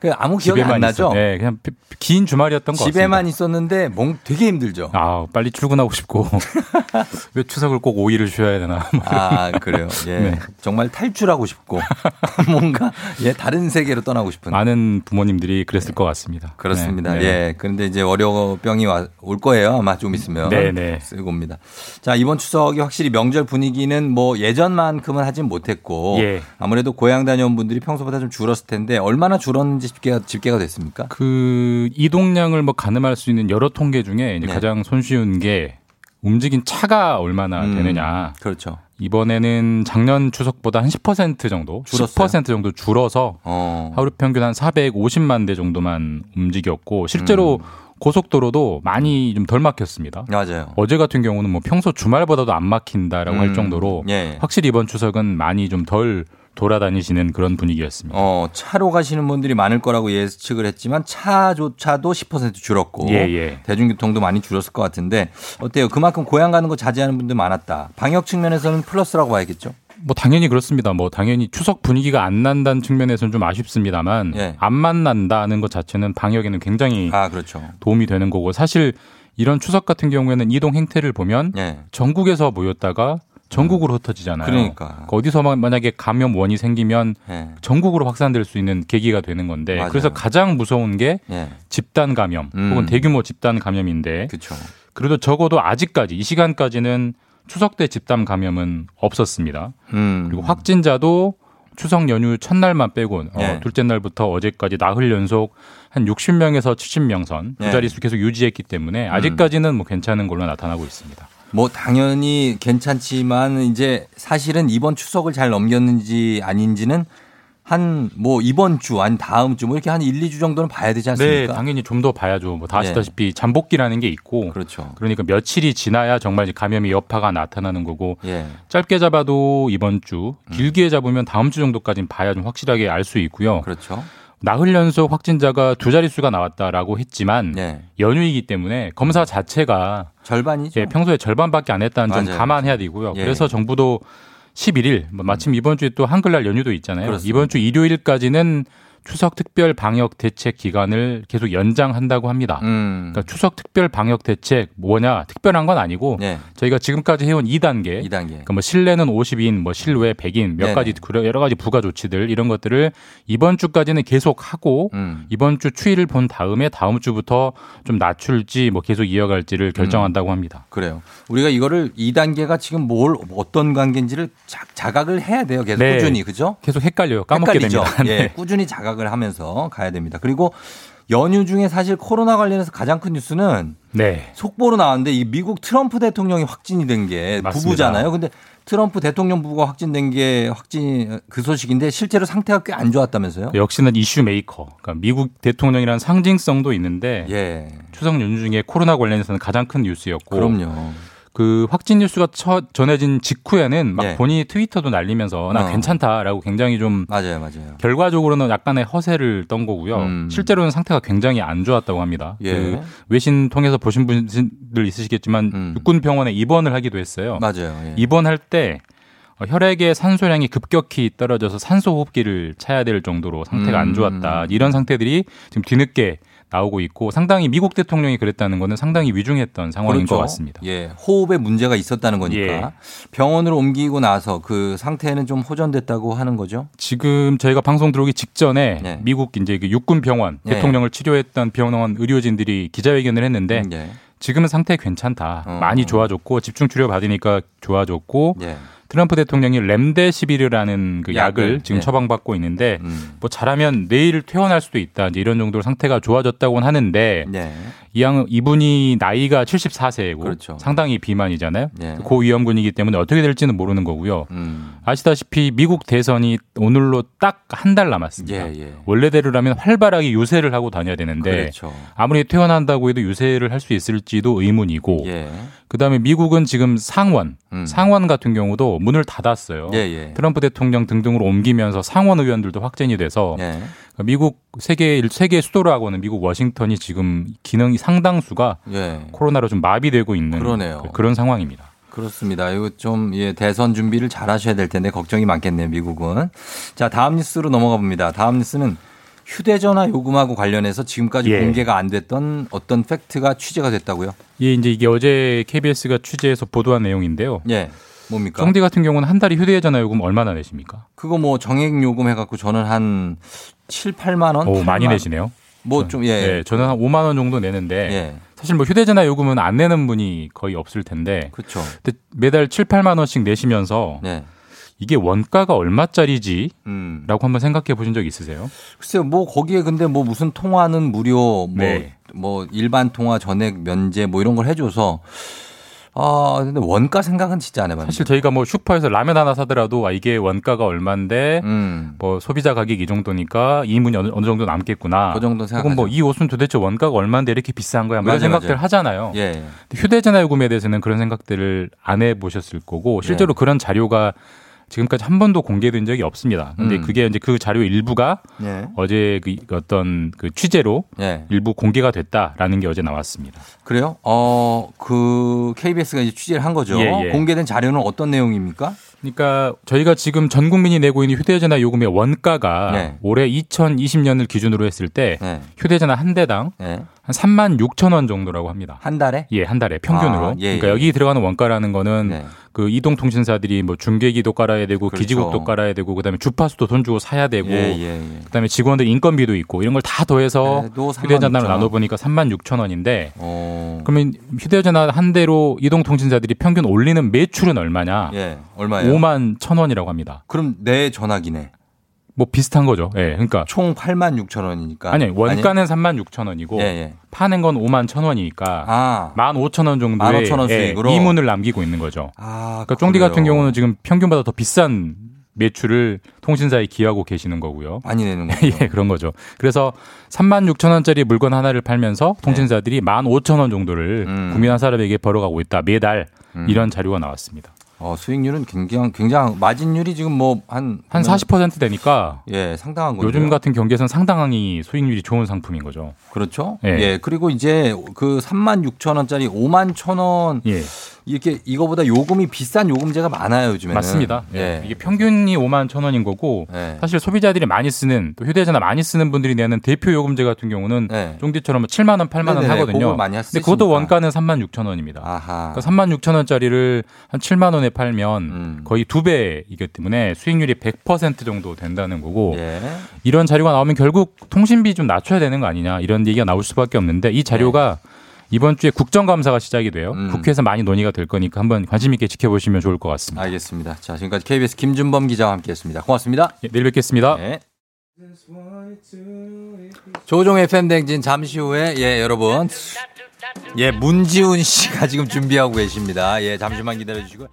그 아무 기억이 안 나죠? 있어. 네, 그냥 피- 긴 주말이었던 것 집에만 있었는데 몽 되게 힘들죠. 아, 빨리 출근하고 싶고 왜 추석을 꼭 5일을 쉬어야 되나? 뭐 아, 그래요. 예. 네. 정말 탈출하고 싶고 뭔가 예, 다른 세계로 떠나고 싶은 많은 부모님들이 그랬을 것 같습니다. 그렇습니다. 네, 네. 예. 그런데 이제 월요병이 와- 올 거예요. 아마 좀 있으면. 네, 네. 쓰고 옵니다. 자, 이번 추석이 확실히 명절 분위기는 뭐 예전만큼은 하진 못했고 예. 아무래도 고향 다녀온 분들이 평소보다 좀 줄었을 텐데 얼마나 줄었는지 집계가, 집계가 됐습니까? 그 이동량을 뭐 가늠할 수 있는 여러 통계 중에 네. 가장 손쉬운 게 움직인 차가 얼마나 음, 되느냐. 그렇죠. 이번에는 작년 추석보다 한 10% 정도, 줄었어요? 10% 정도 줄어서 어. 하루 평균 한 450만 대 정도만 움직였고 실제로 음. 고속도로도 많이 좀 덜 막혔습니다. 맞아요. 어제 같은 경우는 뭐 평소 주말보다도 안 막힌다라고 음, 할 정도로 예. 확실히 이번 추석은 많이 좀 덜 돌아다니시는 그런 분위기였습니다. 어, 차로 가시는 분들이 많을 거라고 예측을 했지만 차조차도 10% 줄었고 예, 예. 대중교통도 많이 줄었을 것 같은데 어때요? 그만큼 고향 가는 거 자제하는 분들 많았다. 방역 측면에서는 플러스라고 봐야겠죠? 뭐 당연히 그렇습니다. 뭐 당연히 추석 분위기가 안 난다는 측면에서는 좀 아쉽습니다만 예. 안 만난다는 것 자체는 방역에는 굉장히 아, 그렇죠. 도움이 되는 거고 사실 이런 추석 같은 경우에는 이동 행태를 보면 예. 전국에서 모였다가 전국으로 흩어지잖아요. 그러니까. 어디서 만- 만약에 감염 원이 생기면 예. 전국으로 확산될 수 있는 계기가 되는 건데 맞아요. 그래서 가장 무서운 게 예. 집단 감염 음. 혹은 대규모 집단 감염인데 그렇죠. 그래도 적어도 아직까지 이 시간까지는 추석 때 집단 감염은 없었습니다. 음. 그리고 확진자도 추석 연휴 첫날만 빼고 어, 예. 둘째 날부터 어제까지 나흘 연속 한 60명에서 70명 선두 예. 자릿수 계속 유지했기 때문에 아직까지는 뭐 괜찮은 걸로 나타나고 있습니다. 뭐 당연히 괜찮지만 이제 사실은 이번 추석을 잘 넘겼는지 아닌지는 한 뭐 이번 주 아니 다음 주 뭐 이렇게 한 1, 2주 정도는 봐야 되지 네, 않습니까? 당연히 좀 더 봐야죠. 뭐 다 아시다시피 잠복기라는 게 있고 그렇죠. 그러니까 며칠이 지나야 정말 이제 감염의 여파가 나타나는 거고 예. 짧게 잡아도 이번 주, 길게 잡으면 다음 주 정도까지는 봐야 좀 확실하게 알 수 있고요. 그렇죠. 나흘 연속 확진자가 두 자릿수가 나왔다라고 했지만 네. 연휴이기 때문에 검사 자체가 절반이죠. 예, 평소에 절반밖에 안 했다는 점 맞아요. 감안해야 되고요. 예. 그래서 정부도 11일 뭐 마침 이번 주에 또 한글날 연휴도 있잖아요. 그렇습니다. 이번 주 일요일까지는 추석 특별 방역 대책 기간을 계속 연장한다고 합니다. 음. 그러니까 추석 특별 방역 대책 뭐냐 특별한 건 아니고 네. 저희가 지금까지 해온 2단계, 2단계. 그러니까 뭐 실내는 50인, 뭐 실외 100인 몇 네네. 가지 여러 가지 부가 조치들 이런 것들을 이번 주까지는 계속 하고 음. 이번 주 추이를 본 다음에 다음 주부터 좀 낮출지 뭐 계속 이어갈지를 결정한다고 합니다. 그래요. 우리가 이거를 2단계가 지금 뭘 어떤 관계인지를 자, 자각을 해야 돼요. 계속 네. 꾸준히 그죠? 계속 헷갈려요. 까먹게 헷갈리죠? 됩니다. 예, 네. 꾸준히 자각 을 하면서 가야 됩니다. 그리고 연휴 중에 사실 코로나 관련해서 가장 큰 뉴스는 네. 속보로 나왔는데 이 미국 트럼프 대통령이 확진이 된 게. 부부잖아요. 근데 트럼프 대통령 부부가 확진된 게 확진 그 소식인데 실제로 상태가 꽤 안 좋았다면서요? 역시나 issue maker. 그러니까 미국 대통령이라는 상징성도 있는데 예. 추석 연휴 중에 코로나 관련해서는 가장 큰 뉴스였고 그럼요. 그 확진 뉴스가 첫 전해진 직후에는 막 예. 본인이 트위터도 날리면서 나 어. 괜찮다라고 굉장히 좀 맞아요, 맞아요. 결과적으로는 약간의 허세를 떤 거고요. 음. 실제로는 상태가 굉장히 안 좋았다고 합니다. 예. 그 외신 통해서 보신 분들 있으시겠지만 육군 병원에 입원을 하기도 했어요. 음. 맞아요. 예. 입원할 때 어, 혈액의 산소량이 급격히 떨어져서 산소 호흡기를 차야 될 정도로 상태가 음. 안 좋았다. 이런 상태들이 지금 뒤늦게 나오고 있고 상당히 미국 대통령이 그랬다는 거는 상당히 위중했던 상황인 것 같습니다. 예, 호흡에 문제가 있었다는 거니까 예. 병원으로 옮기고 나서 그 상태는 좀 호전됐다고 하는 거죠. 지금 저희가 방송 들어오기 직전에 네. 미국 이제 그 육군 병원 네. 대통령을 치료했던 병원 의료진들이 기자회견을 했는데 예. 지금은 상태 괜찮다. 어. 많이 좋아졌고 집중 치료 받으니까 좋아졌고 예. 트럼프 대통령이 렘데시비르라는 그 약을, 약을, 지금 예. 처방받고 있는데 음. 뭐 잘하면 내일 퇴원할 수도 있다. 이제 이런 정도로 상태가 좋아졌다고는 하는데 네. 이 양, 이분이 나이가 74세고 그렇죠. 상당히 비만이잖아요. 예. 고위험군이기 때문에 어떻게 될지는 모르는 거고요. 음. 아시다시피 미국 대선이 오늘로 딱 한 달 남았습니다. 예, 예. 원래대로라면 활발하게 유세를 하고 다녀야 되는데 그렇죠. 아무리 퇴원한다고 해도 유세를 할 수 있을지도 의문이고 예. 그다음에 미국은 지금 상원 음. 상원 같은 경우도 문을 닫았어요. 예, 예. 트럼프 대통령 등등으로 옮기면서 상원 의원들도 확진이 돼서 예. 미국 세계 세계 수도로 하고는 미국 워싱턴이 지금 기능이 상당수가 예. 코로나로 좀 마비되고 있는 그러네요. 그런 상황입니다. 그렇습니다. 이거 좀 예, 대선 준비를 잘 하셔야 될 텐데 걱정이 많겠네요, 미국은. 자, 다음 뉴스로 넘어가 봅니다. 다음 뉴스는 휴대전화 요금하고 관련해서 지금까지 예. 공개가 안 됐던 어떤 팩트가 취재가 됐다고요? 예, 이제 이게 어제 KBS가 취재해서 보도한 내용인데요. 예. 뭡니까? 쫑디 같은 경우는 한 달에 휴대전화 요금 얼마나 내십니까? 그거 뭐 정액 요금 해갖고 저는 한 7, 8만 원? 오, 많이 8만 내시네요. 뭐 좀, 예. 예, 저는 한 5만 원 정도 내는데 예. 사실 뭐 휴대전화 요금은 안 내는 분이 거의 없을 텐데 그렇죠. 근데 매달 7, 8만 원씩 내시면서 네. 이게 원가가 얼마짜리지? 음. 라고 한번 생각해 보신 적 있으세요? 글쎄요, 뭐 거기에 근데 뭐 무슨 통화는 무료, 뭐, 네. 뭐 일반 통화 전액 면제 뭐 이런 걸 해줘서 아, 근데 원가 생각은 진짜 안 해봤는데. 사실 저희가 뭐 슈퍼에서 라면 하나 사더라도 아, 이게 원가가 얼마인데 음. 뭐 소비자 가격 이 정도니까 이문이 어느, 어느 정도 남겠구나. 그 정도 혹은 생각하죠. 뭐이 옷은 도대체 원가가 얼마인데 이렇게 비싼 거야? 뭐 이런 생각들 맞아요. 하잖아요. 예. 근데 휴대전화 요금에 대해서는 그런 생각들을 안 해보셨을 거고 실제로 네. 그런 자료가 지금까지 한 번도 공개된 적이 없습니다. 근데 음. 그게 이제 그 자료 일부가 예. 어제 그 어떤 그 취재로 예. 일부 공개가 됐다라는 게 어제 나왔습니다. 그래요? 어, 그 KBS가 이제 취재를 한 거죠. 예, 예. 공개된 자료는 어떤 내용입니까? 그러니까 저희가 지금 전 국민이 내고 있는 휴대전화 요금의 원가가 네. 올해 2020년을 기준으로 했을 때 네. 휴대전화 한 대당 예. 한 3만 6천 원 정도라고 합니다. 한 달에? 예, 한 달에 평균으로. 아, 예, 그러니까 예. 여기 들어가는 원가라는 거는 네. 그 이동 통신사들이 뭐 중계기도 깔아야 되고 그렇죠. 기지국도 깔아야 되고 그다음에 주파수도 돈 주고 사야 되고 예, 예, 예. 그다음에 직원들 인건비도 있고 이런 걸 다 더해서 36,000 휴대전화로 원. 나눠 보니까 3만 6천 원인데 어. 그러면 휴대전화 한 대로 이동 통신사들이 평균 올리는 매출은 얼마냐? 예. 얼마예요? 5만 천 원이라고 합니다. 그럼 내 전화기네. 뭐 비슷한 거죠. 예. 그러니까 총 8만 6천 원이니까. 아니 원가는 3만 6천 원이고 예, 예. 파는 건 5만 천 원이니까 아. 1만 5천 원 정도의 15,000원 예, 수익으로? 이문을 남기고 있는 거죠. 아, 그러니까 쫑디 같은. 경우는 지금 평균보다 더 비싼 매출을 통신사에 기여하고 계시는 거고요. 많이 내는 거죠. 예, 그런 거죠. 그래서 3만 6천 원짜리 물건 하나를 팔면서 통신사들이 1만 5천 원 정도를 네. 음. 국민 한 사람에게 벌어가고 있다. 매달 음. 이런 자료가 나왔습니다. 어, 수익률은 굉장히 굉장히 마진율이 지금 뭐 한 한 40% 되니까 예, 상당한 거죠. 요즘 같은 경기에서는 상당히 수익률이 좋은 상품인 거죠. 그렇죠. 예. 예. 그리고 이제 그 3만 6천 원짜리 5만 천 원. 예. 이렇게 이거보다 요금이 비싼 요금제가 많아요 요즘에는. 맞습니다. 예. 예. 이게 평균이 5만 천 원인 거고 예. 사실 소비자들이 많이 쓰는 또 휴대전화 많이 쓰는 분들이 내는 대표 요금제 같은 경우는 네. 쫑디처럼 7만 원, 8만 원 네네네. 하거든요. 그걸 많이 근데 그것도. 원가는 3만 6천 원입니다. 아하. 그러니까 3만 6천 원짜리를 한 7만 원에 팔면 음. 거의 두 배이기 때문에 수익률이 100% 정도 된다는 거고 예. 이런 자료가 나오면 결국 통신비 좀 낮춰야 되는 거 아니냐 이런 얘기가 나올 수밖에 없는데 이 자료가 네. 이번 주에 국정감사가 시작이 돼요. 음. 국회에서 많이 논의가 될 거니까 한번 관심 있게 지켜보시면 좋을 것 같습니다. 알겠습니다. 자, 지금까지 KBS 김준범 기자와 함께했습니다. 고맙습니다. 예, 내일 뵙겠습니다. 네. 조종 FM 댕진 잠시 후에 예 여러분 예 문지훈 씨가 지금 준비하고 계십니다. 예 잠시만 기다려 주시고.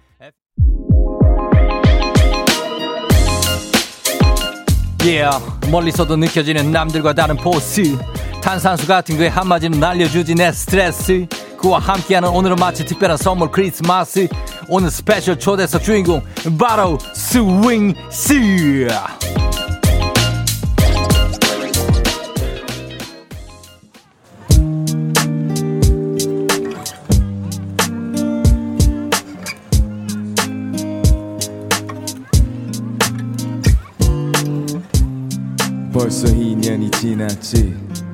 예 멀리서도 느껴지는 남들과 다른 포스 탄산수 같은 거에 한마디는 날려주지 내 스트레스 그와 함께하는 오늘은 마치 특별한 선물 크리스마스. 오늘 special 초대석 주인공 바로 스윙스 벌써 2년이 지났지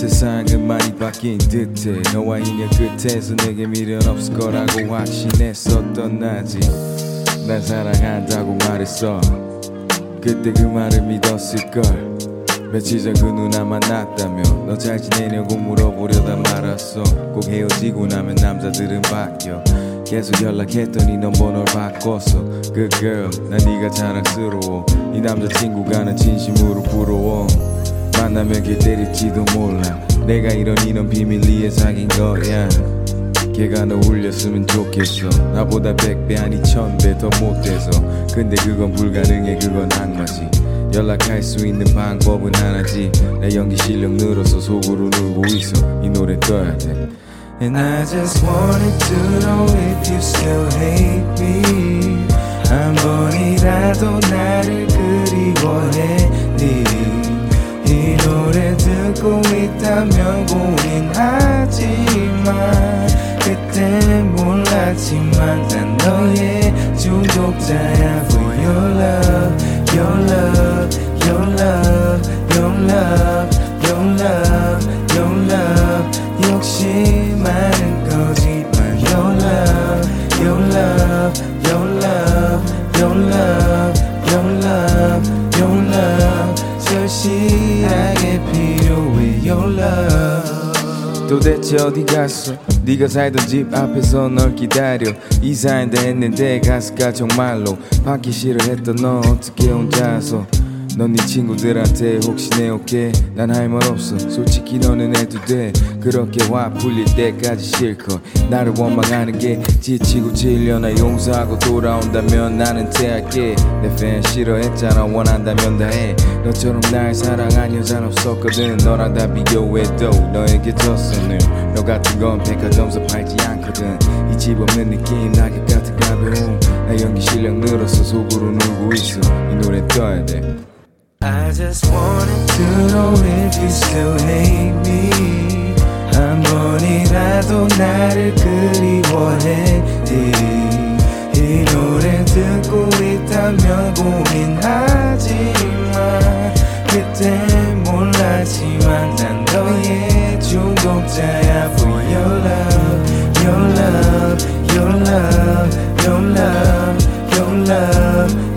세상은 많이 바뀐 듯해. 너와 인연 끝에서 내게 미련 없을 거라고 확신했었던 나지. 난 사랑한다고 말했어. 그때 그 말을 믿었을걸. 며칠 전 그 누나 만났다며 너 잘 지내냐고 물어보려다 말았어. 꼭 헤어지고 나면 남자들은 바뀌어. 계속 연락했더니 넌 번호를 바꿨어. 그 girl 난 네가 자랑스러워. 이 남자친구가 난 진심으로 부러워 만나면 길 때릴지도 몰라. 내가 이런 이런 비밀리에 사귄 거야. 걔가 너 울렸으면 좋겠어. 나보다 백배 아니 천배 더 못돼서. 근데 그건 불가능해. 그건 악마지. 연락할 수 있는 방법은 하나지. 내 연기 실력 늘어서 속으로 놀고 있어. 이 노래 떠야 돼. And I just wanted to know 네가 살던 집 앞에서 널 기다려. 이사한다 했는데 갔을까 정말로 받기 싫어했던 너 어떻게 혼자서? 넌네 친구들한테 혹시 내 어깨 난할 말 없어. 솔직히 너는 해도 돼. 그렇게 화 풀릴 때까지 실컷 나를 원망하는 게 지치고 질려 나 용서하고 돌아온다면 나는 태할게 내 팬 싫어했잖아 원한다면 다해. 너처럼 날 사랑한 여잔 없었거든. 너랑 다 비교해도 너에게 졌어 늘너 같은 건 백화점서 팔지 않거든. 이 집 없는 느낌 낙엽 같은 가벼움 나 연기 실력 늘어서 속으로 놀고 있어. 이 노래 떠야 돼. I just wanted to know if you still hate me 한 번이라도 나를 그리워해 이 노래 듣고 있다면 고민하지마 그때 몰랐지만 난 너의 중독자야 For your love, your love, your love, your love, your love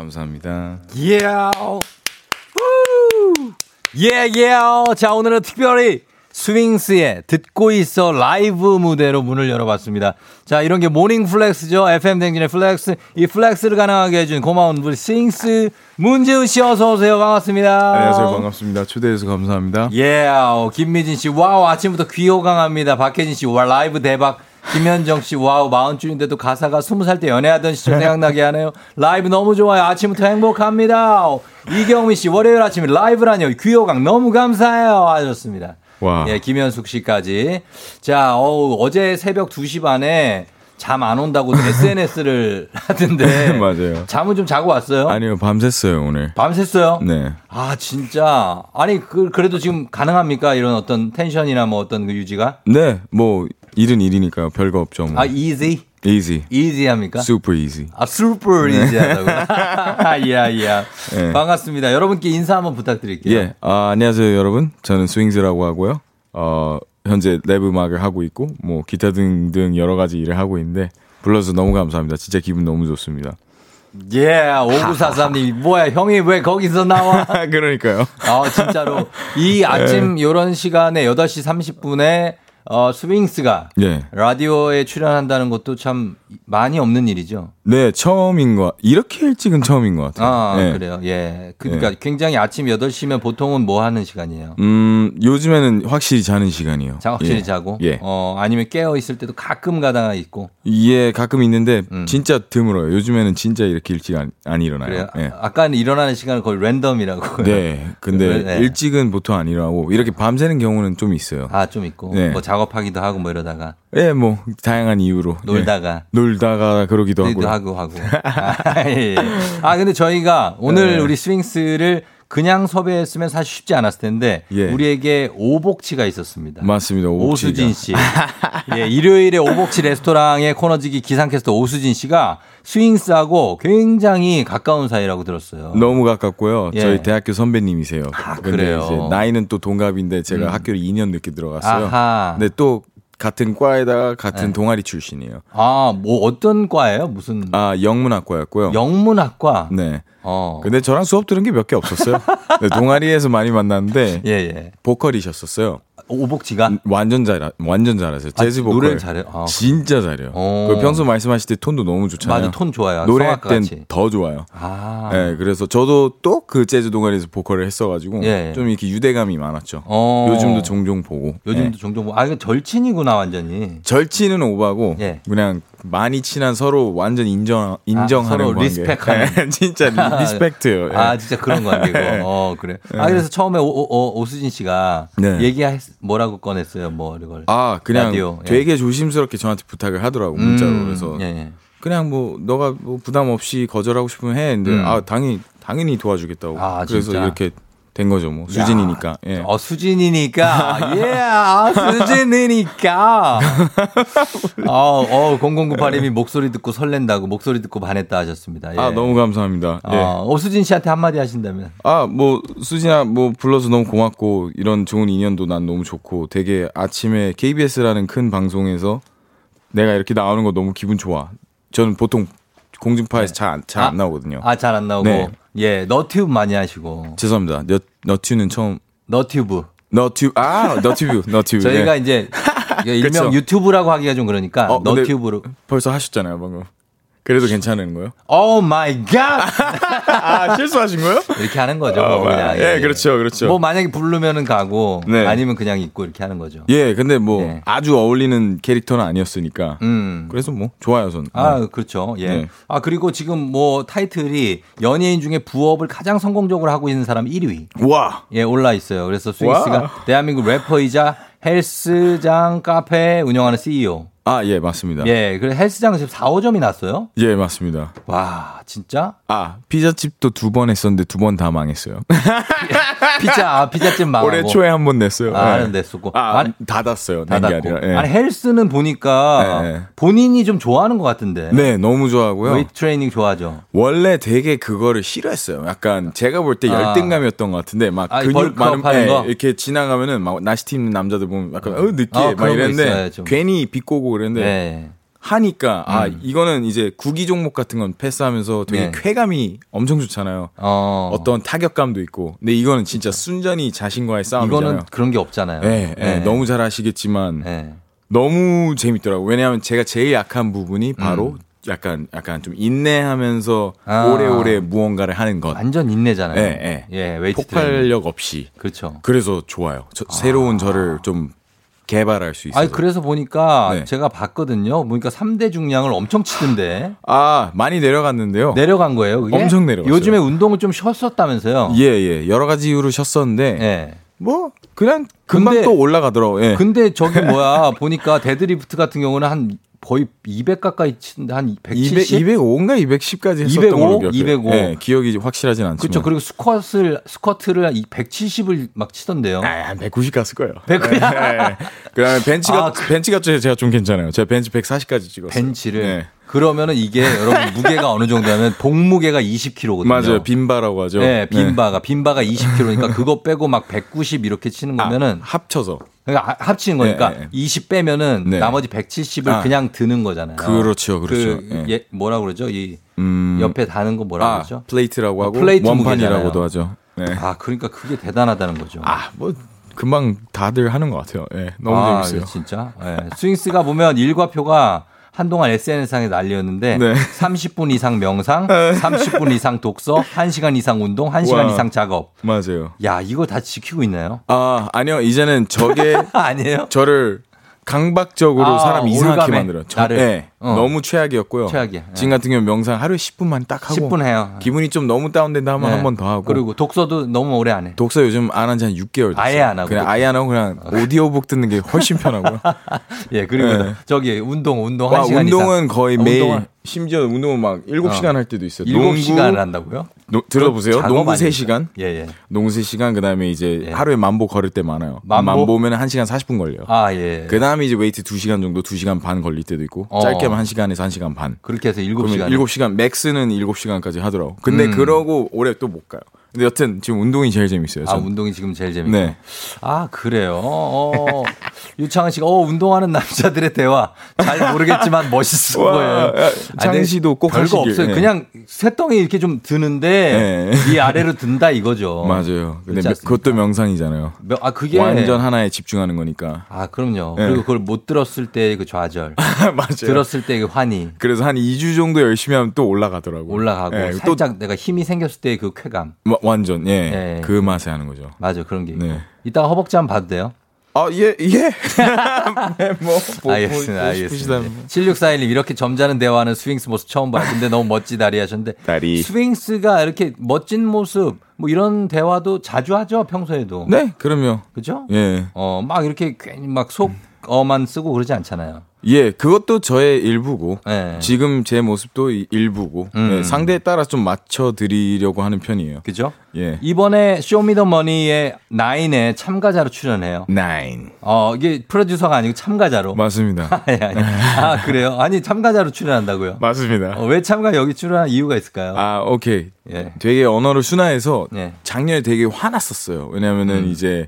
감사합니다 Yeah. 우! 예, 예. 자, 오늘은 특별히 스윙스의 듣고 있어 라이브 무대로 문을 열어봤습니다. 자, 이런 게 morning flex죠. FM 댕진의 flex. 이 flex를 가능하게 해준 고마운 우리 스윙스 문지훈 씨 어서 오세요. 반갑습니다. 안녕하세요. 반갑습니다. 초대해서 감사합니다. 예, 어, 김미진 씨, wow, 아침부터 귀호강합니다. 박혜진 씨, 와, 라이브 대박. 김현정 씨, wow, 마흔줄인데도 가사가 스무 살 때 연애하던 시절 생각나게 하네요. 라이브 너무 좋아요. 아침부터 행복합니다. 이경미 씨, 월요일 아침에 라이브라뇨. 귀호강 너무 감사해요. 하셨습니다. 와. 예, 김현숙 씨까지. 자, 어우, 어제 새벽 2시 반에 잠 안 온다고 SNS를 하던데. 맞아요. 잠은 좀 자고 왔어요? 아니요, 밤샜어요, 오늘. 밤샜어요? 네. 아, 진짜. 아니, 그, 그래도 지금 가능합니까? 이런 어떤 텐션이나 뭐 어떤 그 유지가? 네, 뭐, 일은 일이니까 별거 없죠. 뭐. 아, easy? easy. easy 합니까? super easy. 아, super easy 하다고. 야, 야. 네. 반갑습니다. 여러분께 인사 한번 부탁드릴게요. 예, 아, 안녕하세요, 여러분. 저는 스윙스라고 하고요. 어, 현재 랩 음악을 하고 있고, 뭐, 기타 등등 여러 가지 일을 하고 있는데, 불러서 너무 감사합니다. 진짜 기분 너무 좋습니다. 예, 5943님. 뭐야, 형이 왜 거기서 나와? 그러니까요. 아, 진짜로. 이 아침 요런 시간에 8시 30분에 어, 스윙스가 예. 라디오에 출연한다는 것도 참 많이 없는 일이죠. 네, 처음인 거, 이렇게 일찍은 처음인 것 같아요. 아, 네. 그래요. 예. 그러니까 굉장히 아침 8시면 보통은 뭐 하는 시간이에요? 음, 요즘에는 확실히 자는 시간이요. 자, 확실히 예. 자고. 예. 어, 아니면 깨어 있을 때도 가끔 가다가 있고. 예, 가끔 있는데 음. 진짜 드물어요. 요즘에는 진짜 이렇게 일찍 안, 안 일어나요. 그래요. 예. 아까는 일어나는 시간은 거의 랜덤이라고. 네, 근데 네. 일찍은 보통 안 일어나고 이렇게 밤새는 경우는 좀 있어요. 아, 좀 있고. 네. 뭐 작업하기도 하고 뭐 이러다가. 예, 뭐 다양한 이유로 놀다가. 예. 놀다가 그러기도 하고. 하고 하고. 아, 예. 아, 근데 저희가 오늘 네. 우리 스윙스를 그냥 섭외했으면 사실 쉽지 않았을 텐데 예. 우리에게 오복치가 있었습니다. 맞습니다. 오복치가. 오수진 씨. 예, 일요일에 오복치 레스토랑의 코너지기 기상캐스터 오수진 씨가 스윙스하고 굉장히 가까운 사이라고 들었어요. 너무 가깝고요. 예. 저희 대학교 선배님이세요. 근데 그래요? 나이는 또 동갑인데 제가 음. 학교를 2년 늦게 들어갔어요. 아하. 근데 또 같은 과에다가 같은 네. 동아리 출신이에요. 아, 뭐 어떤 과예요? 무슨 아, 영문학과였고요. 영문학과? 네. 어. 근데 저랑 수업 들은 게 몇 개 없었어요. 네, 동아리에서 많이 만났는데 예, 예. 보컬이셨었어요. 오복지가 완전 잘 완전 잘하세요. 아, 재즈 보컬. 노래를 잘해요? 아, 진짜 잘해요. 어. 그 평소 말씀하실 때 톤도 너무 좋잖아요. 맞아, 톤 좋아요. 노래할 성악가 땐 같이. 더 좋아요. 아. 네, 그래서 저도 또 그 재즈 동아리에서 보컬을 했어가지고 예. 좀 이렇게 유대감이 많았죠. 어. 요즘도 종종 보고. 요즘도 네. 종종 뭐- 아 이거 절친이구나 완전히. 절친은 오바고 예. 그냥 많이 친한 서로 완전 인정 인정하는 서로 관계. respect하는. 네, 진짜 re- respect예요. 예. 아 진짜 그런 관계고. 네. 어 그래. 아 그래서 처음에 오, 오, 오수진 씨가 네. 얘기 뭐라고 꺼냈어요, 뭐 이걸. 아 그냥 라디오, 예. 되게 조심스럽게 저한테 부탁을 하더라고 문자로 음, 그래서 예, 예. 그냥 뭐 너가 뭐 부담 없이 거절하고 싶으면 해. 근데 음. 아 당연히 당연히 도와주겠다고. 아, 그래서 진짜? 이렇게 된 거죠 뭐 수진이니까. 예. 어 수진이니까 예 아, 수진이니까 어, 어 0098님이 목소리 듣고 설렌다고 목소리 듣고 반했다 하셨습니다. 예. 아 너무 감사합니다. 예. 어, 오수진 씨한테 한마디 하신다면 아, 뭐, 수진아, 뭐, 불러서 너무 고맙고, 이런 좋은 인연도 난 너무 좋고, 되게 아침에 KBS라는 큰 방송에서 내가 이렇게 나오는 거 너무 기분 좋아. 저는 보통 공중파에서 잘안 잘 안 나오거든요. 아 잘 안 나오고 네. 예 너튜브 많이 하시고 죄송합니다. 너, 너튜는 처음. 너튜브 너튜브, 아, 너튜브, 너튜브. 저희가 네. 이제 일명 그쵸. 유튜브라고 하기가 좀 그러니까 어, 너튜브로 벌써 하셨잖아요, 방금. 그래도 괜찮은 거요? oh my god 아, 실수하신 거요? 이렇게 하는 거죠. 어, 뭐 그냥. 예, 그렇죠, 그렇죠. 뭐 만약에 부르면은 가고 네. 아니면 그냥 있고 이렇게 하는 거죠. 예, 근데 뭐, 아주 어울리는 캐릭터는 아니었으니까. 음. 그래서 뭐, 좋아요, 전. 아, 네. 그렇죠. 예. 네. 아, 그리고 지금 뭐 타이틀이 연예인 중에 부업을 가장 성공적으로 하고 있는 사람 1위. 와! 예, 올라 있어요. 그래서 스윙스가 와. 대한민국 래퍼이자 헬스장 카페 운영하는 CEO. 아, 예, 맞습니다. 예, 그래서 헬스장 지금 4호점이 났어요. 예, 맞습니다. 와, 진짜? 아, 피자집도 두 번 했었는데 두 번 다 망했어요. 피자, 아, 피자집 망하고. 올해 초에 한 번 냈어요. 아, 네. 냈었고. 아, 아니, 닫았어요. 닫았고. 예. 아니, 헬스는 보니까 네, 네. 본인이 좀 좋아하는 것 같은데. 네, 너무 좋아하고요. 웨이트 트레이닝 좋아하죠. 원래 되게 그거를 싫어했어요. 약간 제가 볼때 아. 열등감이었던 것 같은데 막 아, 근육 많은 예, 거? 이렇게 지나가면 막 나시티 입는 남자들 보면 약간 어 느끼해 아, 막 이랬는데. 괜히 비꼬고 그랬는데 네. 하니까 아 음. 이거는 이제 구기 종목 같은 건 패스하면서 되게 네. 쾌감이 엄청 좋잖아요. 어. 어떤 타격감도 있고. 근데 이거는 진짜 순전히 자신과의 싸움이잖아요. 이거는 그런 게 없잖아요. 네, 네, 네. 너무 잘 아시겠지만 네. 너무 재밌더라고. 요 왜냐하면 제가 제일 약한 부분이 바로 음. 약간 약간 좀 인내하면서 아. 오래오래 무언가를 하는 것. 완전 인내잖아요. 예, 웨이트 트레이닝. 폭발력 없이. 그렇죠. 그래서 좋아요. 저- 새로운 저를 좀 개발할 수 있어요. 아니 그래서 보니까 네. 제가 봤거든요. 보니까 3대 중량을 엄청 치던데 아 많이 내려갔는데요. 내려간 거예요. 그게? 엄청 내려갔어요. 요즘에 운동을 좀 쉬었었다면서요. 예, 예. 여러 가지 이유로 쉬었었는데 예. 뭐 그냥 금방 근데- 또 올라가더라고. 예. 근데 저기 뭐야 보니까 데드리프트 같은 경우는 한 거의 200 가까이 치는데 한 200, 170? 205인가 210까지 했었던 205? 걸로 기억해요. 205. 예, 기억이 확실하진 않지만. 그렇죠. 그리고 스쿼트를 스쿼트를 170을 막 치던데요. 한190 갔을 거예요. 190. 예. 그다음에 벤치가 아, 그- 벤치가 좀 제가 좀 괜찮아요. 제가 벤치 140까지 찍었어요. 벤치를 네. 그러면은 이게 여러분 무게가 어느 정도냐면 복무게가 20kg거든요. 맞아요. 빈바라고 하죠. 네, 빈바가 빈바가 20kg니까 그거 빼고 막 190 이렇게 치는 거면은 합쳐서 그러니까 하- 합치는 거니까 네, 네. 20 빼면은 네. 나머지 170을 아. 그냥 드는 거잖아요. 그렇죠, 그렇죠. 그 예. 예, 뭐라 그러죠? 이 음, 옆에 다는 거 뭐라 아, 그러죠? 플레이트라고 어, 하고 플레이트 원판이라고도. 하죠. 네. 아, 그러니까 그게 대단하다는 거죠. 아, 뭐 금방 다들 하는 것 같아요. 예, 너무 아, 재밌어요. 진짜. 예. 스윙스가 보면 일과표가 한동안 SNS상에 난리였는데 네. 30분 이상 명상, 30분 이상 독서, 1시간 이상 운동, 1시간 와. 이상 작업. 맞아요. 야, 이거 다 지키고 있나요? 아, 아니요. 이제는 저게 아니에요? 저를 강박적으로 아, 사람 이상하게 만들어요. 저, 나를. 네, 어. 너무 최악이었고요. 최악이야. 예. 지금 같은 경우 명상 하루에 10분만 딱 하고 10분 해요. 기분이 좀 너무 다운된다 하면 네. 한번 더 하고 그리고 독서도 너무 오래 안 해. 독서 요즘 안 한 지 한 6개월 됐어요. 아예 안 하고 그냥. 아예 안 하고 그냥 오디오북 듣는 게 훨씬 편하고요. 예, 그리고 네. 저기 운동, 운동 와, 1시간 운동은 이상. 거의 아, 매일 운동은 심지어 운동은 막 7시간 할 때도 있어요. 7시간을 한다고요? 노- 들어보세요. 작업 농구 아닙니까? 3시간. 예, 예. 농구 3시간 그다음에 이제 예. 하루에 만보 걸을 때 많아요. 만보? 만보면 1시간 40분 걸려요. 아, 예. 그다음에 이제 웨이트 2시간 정도 2시간 반 걸릴 때도 있고 어. 짧게 하면 1시간에서 1시간 반. 그렇게 해서 그러면 7시간. 7시간 max는 7시간까지 하더라고. 근데 음. 그러고 오래 또 못 가요. 근데 여튼 지금 운동이 제일 재밌어요. 아. 운동이 지금 제일 재밌고. 네. 아, 그래요. 어, 유창한 씨가, 어, 운동하는 남자들의 대화. 잘 모르겠지만 멋있어 와, 보여요. 야, 장희 씨도 꼭 별거 하시길. 없어요. 네. 그냥 새덩이 이렇게 좀 드는데, 이 아래로 든다 이거죠. 맞아요. 근데 며-? 그것도 명상이잖아요. 며- 아, 그게. 완전 하나에 집중하는 거니까. 아, 그럼요. 네. 그리고 그걸 못 들었을 때 그 좌절. 맞아요. 들었을 때 그 환희. 그래서 한 2주 정도 열심히 하면 또 올라가더라고요. 올라가고. 네, 또 살짝 내가 힘이 생겼을 때 그 쾌감. 와- 완전 예. 네. 그 맛에 하는 거죠. 맞아, 그런 게 있고. 네. 이따가 허벅지 한번 봐도 돼요? 아, 예, 예. 네, 뭐, 뭐, 알겠습니다. 뭐. 알겠습니다. 7641님, 이렇게 점잖은 대화하는 스윙스 모습 처음 봐요. 근데 너무 멋지다리 하셨는데. 다리. 스윙스가 이렇게 멋진 모습, 뭐 이런 대화도 자주 하죠, 평소에도. 네, 그럼요. 그죠? 예. 어, 막 이렇게 괜히 막 속어만 쓰고 그러지 않잖아요. 예, 그것도 저의 일부고 네. 지금 제 모습도 이- 일부고 음. 예, 상대에 따라 좀 맞춰 드리려고 하는 편이에요. 그죠? 예. 이번에 쇼미더머니의 nine에 참가자로 출연해요. nine. 어, 이게 프로듀서가 아니고 참가자로. 맞습니다. 아니, 아니. 아, 그래요? 아니, 참가자로 출연한다고요? 맞습니다. 어, 왜 참가 여기 출연한 이유가 있을까요? 아, 오케이. 예. 되게 언어를 순화해서 예. 작년에 되게 화났었어요. 왜냐면은 음. 이제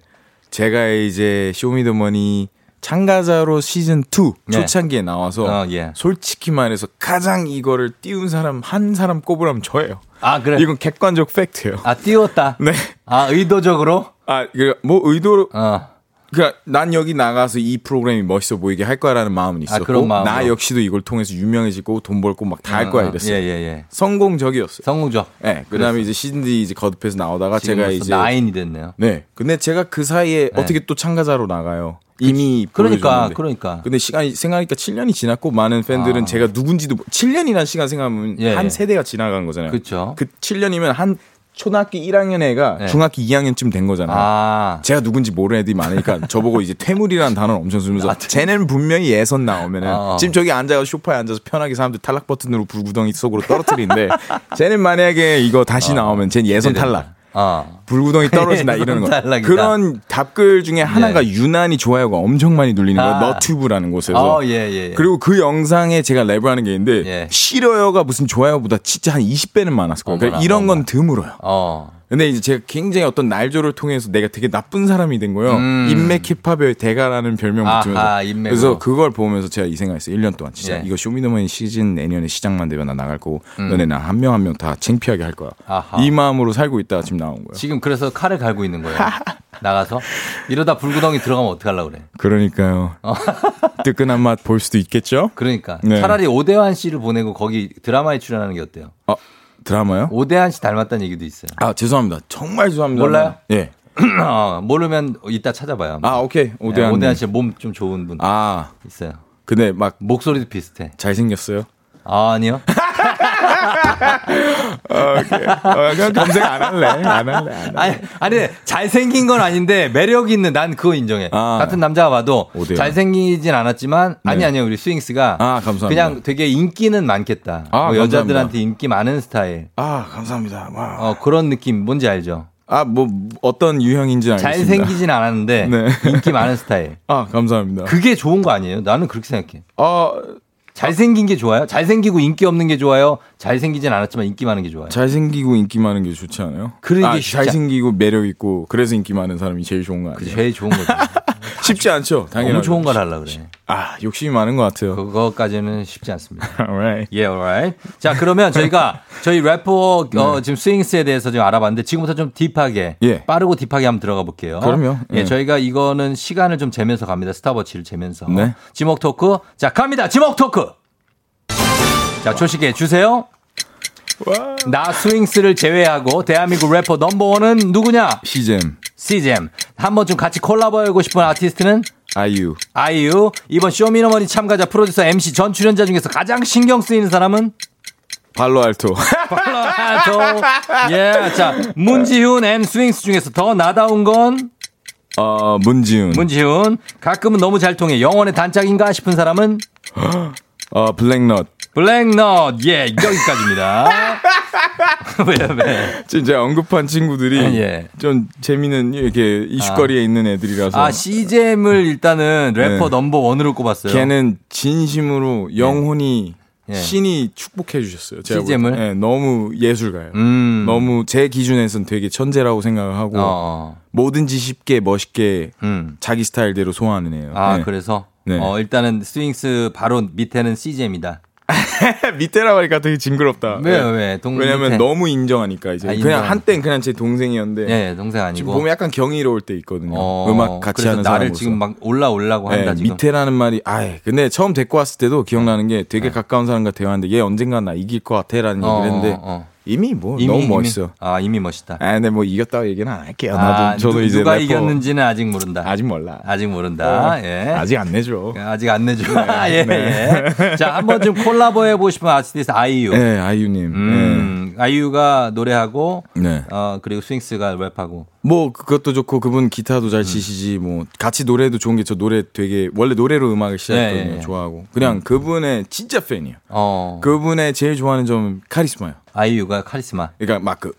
제가 이제 쇼미더머니 참가자로 시즌 2 예. 초창기에 나와서 어, 예. 솔직히 말해서 가장 이거를 띄운 사람 한 사람 꼽으라면 저예요. 아, 그래. 이건 객관적 팩트예요. 아, 띄웠다. 네. 아, 의도적으로? 아, 그, 뭐, 의도로, 어. 그니까, 난 여기 나가서 이 프로그램이 멋있어 보이게 할 거야라는 마음은 있었고, 아. 나 역시도 이걸 통해서 유명해지고, 돈 벌고 막 다 할 거야 이랬어요. 예, 예, 예. 성공적이었어요. 성공적. 네, 그 다음에 이제 시즌 D 이제 거듭해서 나오다가 제가 이제. 나인이 됐네요. 네. 근데 제가 그 사이에 네. 어떻게 또 참가자로 나가요? 이미 그러니까, 보여줬는데. 그러니까. 근데 시간이 생각하니까 7년이 지났고 많은 팬들은 아. 제가 누군지도 7년이라는 시간 생각하면 예, 한 예. 세대가 지나간 거잖아요. 그쵸. 그 7년이면 한 초등학교 1학년 애가 네. 중학교 2학년쯤 된 거잖아요. 아. 제가 누군지 모르는 애들이 많으니까 저보고 이제 퇴물이라는 단어를 엄청 쓰면서 쟤는 분명히 예선 나오면은 아. 지금 저기 앉아서 소파에 앉아서 편하게 사람들 탈락 버튼으로 불구덩이 속으로 떨어뜨리는데 쟤는 만약에 이거 다시 나오면 쟤는 예선 기대된다. 탈락. 아. 불구덩이 떨어진다 이러는 거. 그런 답글 중에 하나가 유난히 좋아요가 엄청 많이 눌리는 거예요. 아. 너튜브라는 곳에서. 어, 예, 예. 예. 그리고 그 영상에 제가 랩을 게 있는데 예. 싫어요가 무슨 좋아요보다 진짜 한 20배는 많았을 거예요. 그러니까 이런 건. 드물어요. 어. 근데 이제 제가 굉장히 어떤 날조를 통해서 내가 되게 나쁜 사람이 된 거예요. 음. 인맥 힙합의 대가라는 별명 아하, 붙으면서. 인맥으로. 그래서 그걸 보면서 제가 이 생각했어요. 1년 동안 진짜 예. 이거 쇼미더머니 시즌 내년에 시작만 되면 나 나갈 거고 음. 너네 나한명 한 명 다 창피하게 할 거야. 아하. 이 마음으로 살고 있다가 지금 나온 거예요. 지금 그래서 칼을 갈고 있는 거예요. 나가서 이러다 불구덩이 들어가면 어떡하려고 그래. 그러니까요. 뜨끈한 맛 볼 수도 있겠죠? 그러니까 네. 차라리 오대환 씨를 보내고 거기 드라마에 출연하는 게 어때요? 어, 드라마요? 오대환 씨 닮았다는 얘기도 있어요. 아, 죄송합니다. 정말 죄송합니다. 몰라요? 예. 어, 모르면 이따 찾아봐요. 아, 오케이. 오대환. 네, 오대환 씨몸 좀 좋은 분 아, 있어요. 근데 막 목소리도 비슷해. 잘 생겼어요? 아, 아니요. 어, 오케이. 어, 그냥 검색 안 할래. 안 할래. 안 할래. 아니, 아니, 잘생긴 건 아닌데, 매력 있는, 난 그거 인정해. 아. 같은 남자가 봐도, 오대요. 잘생기진 않았지만, 아니, 네. 아니요, 우리 스윙스가. 아, 감사합니다. 그냥 되게 인기는 많겠다. 아, 뭐 여자들한테. 인기 많은 스타일. 아, 감사합니다. 와. 어, 그런 느낌, 뭔지 알죠? 아, 뭐 어떤 유형인지 알겠습니다. 잘생기진 않았는데, 네. 인기 많은 스타일. 아, 감사합니다. 그게 좋은 거 아니에요? 나는 그렇게 생각해. 어, 잘생긴 게 좋아요? 잘생기고 인기 없는 게 좋아요? 잘생기진 않았지만 인기 많은 게 좋아요? 잘생기고 인기 많은 게 좋지 않아요? 그러게 아, 쉽지 않- 잘생기고 매력 있고 그래서 인기 많은 사람이 제일 좋은 거 아니에요? 제일 좋은 거죠. 쉽지 않죠. 당연히 너무 좋은 걸 하려고 그래. 아, 욕심이 많은 것 같아요. 그거까지는 쉽지 않습니다. Alright. 예, alright. 자, 그러면 저희가 저희 래퍼 어, 지금 스윙스에 대해서 좀 알아봤는데 지금부터 좀 deep하게 네. 예. 빠르고 deep하게 한번 들어가 볼게요. 그럼요. 예, 예. 저희가 이거는 시간을 좀 재면서 갑니다. 스톱워치를 재면서. 네. 지목 토크. 자, 갑니다. 지목 토크. 자, 초시계 주세요. 나 스윙스를 제외하고 대한민국 래퍼 넘버원은 누구냐? 씨잼, 씨잼. 한번 좀 같이 콜라보하고 싶은 아티스트는 아이유, 아이유. 이번 쇼미더머니 참가자 프로듀서 MC 전 출연자 중에서 가장 신경 쓰이는 사람은 팔로알토. 팔로알토. 예. 자, 문지훈 and 스윙스 중에서 더 나다운 건 어, 문지훈. 문지훈. 가끔은 너무 잘 통해 영원의 단짝인가 싶은 사람은 어, 블랙넛. 블랙넛. 예, 여기까지입니다. 왜, 왜? 제가 언급한 친구들이 예. 좀 재미는 이렇게 이슈거리에 있는 애들이라서 아, 씨잼을 일단은 래퍼 네. 넘버 원으로 꼽았어요. 걔는 진심으로 영혼이 예. 신이 축복해 주셨어요. 제가 씨잼을? 네, 너무 예술가요. 음. 너무 제 기준에서는 되게 천재라고 생각을 하고 어, 뭐든지 쉽게 멋있게 음. 자기 스타일대로 소화하는 애예요. 아, 네. 그래서 네. 어, 일단은 스윙스 바로 밑에는 씨잼입니다. 밑에라고 하니까 되게 징그럽다. 왜, 네. 왜? 동 왜냐면 밑에. 너무 인정하니까 이제 아, 그냥 인정. 한땐 그냥 제 동생이었는데 예, 동생 지금 아니고. 보면 약간 경이로울 때 있거든요. 어, 음악 같이 하는 나를 사람으로서. 지금 막 올라오려고 네, 한다 지금. 밑에라는 말이 아예 근데 처음 데리고 왔을 때도 기억나는 게 되게 가까운 사람과 대화하는데 얘 언젠가 나 이길 것 같아 라는 네. 어, 얘기를 했는데 어, 어. 이미 뭐 이미, 너무 이미. 멋있어. 아, 이미 멋있다. 아 근데 뭐 이겼다고 얘기는 안 할게요. 나도 아, 저도 누, 이제 누가 이겼는지는 아직 모른다. 아직 몰라. 아직 모른다. 어, 예. 아직 안 내줘. 아직 안 내줘. 예, 네. 예. 자, 한번 좀 콜라보 해 보고 싶은 아티스트 아이유. 네, 아이유님. 음, 아이유가 노래하고, 네. 네. 어, 그리고 스윙스가 랩하고. 뭐 그것도 좋고 그분 기타도 음. 잘 치시지 뭐 같이 노래도 좋은 게 저 노래 되게 원래 노래로 음악을 시작했거든요. 예, 예, 예. 좋아하고 그냥 그분의 진짜 팬이에요. 어. 그분의 제일 좋아하는 점은 카리스마요. 아이유가 카리스마. 그러니까 막 그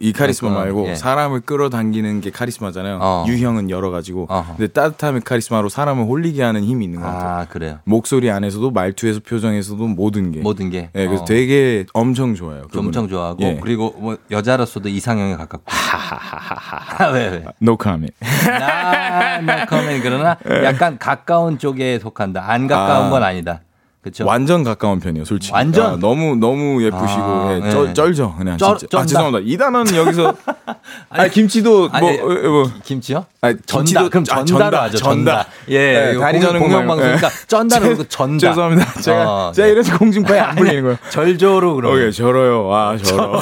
이 카리스마 그렇구나. 말고 예. 사람을 끌어당기는 게 카리스마잖아요. 어. 유형은 여러 가지고. 어허. 근데 따뜻함의 카리스마로 사람을 홀리게 하는 힘이 있는 것 같아요. 아, 그래요. 목소리 안에서도 말투에서 표정에서도 모든 게. 모든 게. 네, 그래서 어. 되게 엄청 좋아요. 그분은. 엄청 좋아하고 예. 그리고 뭐 여자로서도 이상형에 가깝고. 왜 왜? No comment. 나, 나 커맨 그러나 약간 가까운 쪽에 속한다. 안 가까운 아. 건 아니다. 그렇죠? 완전 가까운 편이에요, 솔직히. 완전? 아, 너무 너무 예쁘시고 아, 예, 쩔, 네. 쩔 죠, 그냥 쩔- 진짜. 아. 죄송합니다. 이 단어는 여기서 아니, 김치도 아니, 뭐, 어, 뭐 김치요? 아니, 전다. 김치도- 그럼 아, 전다로 하죠. 전다. 예, 네, 다리 공- 저는 공영방송이니까 쩐다로 그러고 전다. 죄송합니다. 제가 어, 제가 네. 이래서 공중파에 안 불리는 거예요. 절조로 그러고. 오케이, 저러요. 아, 저러.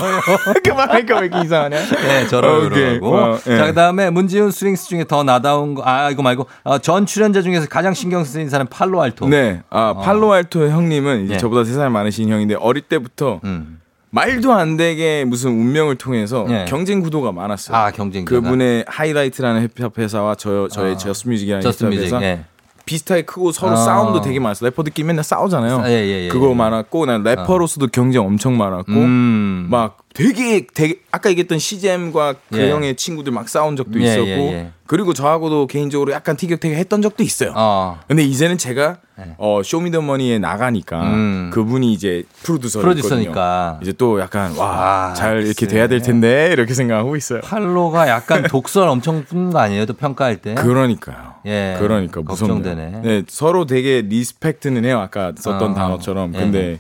그만하니까 왜 이렇게 이상하냐? 네, 오케이. 그러고. 어, 예. 자, 그다음에 문지훈 스윙스 중에 더 나다운 거, 아, 이거 말고, 어, 전 출연자 중에서 가장 신경 쓰인 사람 팔로알토. 네, 아 팔로알토 형님은 이제 예. 저보다 세살 많으신 형인데 어릴 때부터 음. 말도 안 되게 무슨 운명을 통해서 예. 경쟁 구도가 많았어요. 아, 경쟁. 그분의 하이라이트라는 힙합 회사와 저 저의 아. 저스트 뮤직이라는 저스트 힙합. 회사 예. 비슷하게 크고 서로 아. 싸움도 되게 많았어요. 래퍼들끼리 맨날 싸우잖아요. 예, 예, 예, 그거 예. 많았고 난 래퍼로서도 경쟁 엄청 많았고 음. 막 되게 되게 아까 얘기했던 씨잼과 그 예. 형의 친구들 막 싸운 적도 예, 있었고 예, 예. 그리고 저하고도 개인적으로 약간 티격태격 했던 적도 있어요. 어. 근데 이제는 제가 어, 쇼미더머니에 나가니까 네. 음. 그분이 이제 프로듀서 프로듀서니까. 이제 또 약간 와 아, 잘 이렇게. 돼야 될 텐데 이렇게 생각하고 있어요. 팔로가 약간 독설 엄청 뿜는 거 아니에요? 또 평가할 때. 그러니까요. 예. 그러니까 무섭네요. 걱정되네. 네, 서로 되게 respect는 해요. 아까 썼던 어. 단어처럼. 네. 근데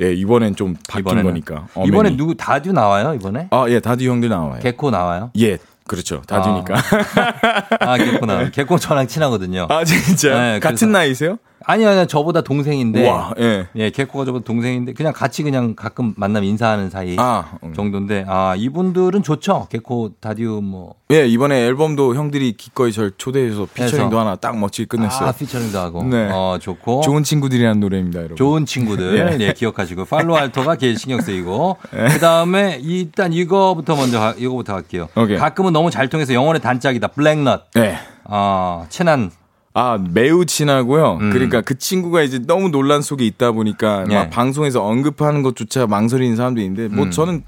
예, 이번엔 좀 바뀐 이번에는. 거니까. 이번에 어머니. 누구 다듀 나와요? 이번에? 아, 예, 다듀 형들 나와요. 개코 나와요? 예, 그렇죠. 다듀니까. 아, 개코 나와요. 개코 저랑 친하거든요. 아, 진짜요? 네, 같은 나이세요? 아니요, 아니요. 저보다 동생인데. 우와, 예. 예, 개코가 저보다 동생인데 그냥 같이 그냥 가끔 만나면 인사하는 사이 아, 음. 정도인데 아 이분들은 좋죠. 개코 다듀 뭐 예, 이번에 앨범도 형들이 기꺼이 절 초대해서 피처링도 해서. 하나 딱 멋지게 끝냈어요. 아, 피처링도 하고. 네. 어, 좋고. 좋은 친구들이라는 노래입니다, 여러분. 좋은 친구들 예. 예, 기억하시고 팔로 알토가 제일 신경 쓰이고 예. 그다음에 일단 이거부터 먼저 가- 이거부터 할게요. 오케이. 가끔은 너무 잘 통해서 영혼의 단짝이다. 블랙넛. 네. 어, 친한 아, 매우 친하고요. 음. 그러니까 그 친구가 이제 너무 논란 속에 있다 보니까 예. 막 방송에서 언급하는 것조차 망설이는 사람도 있는데 뭐 음. 저는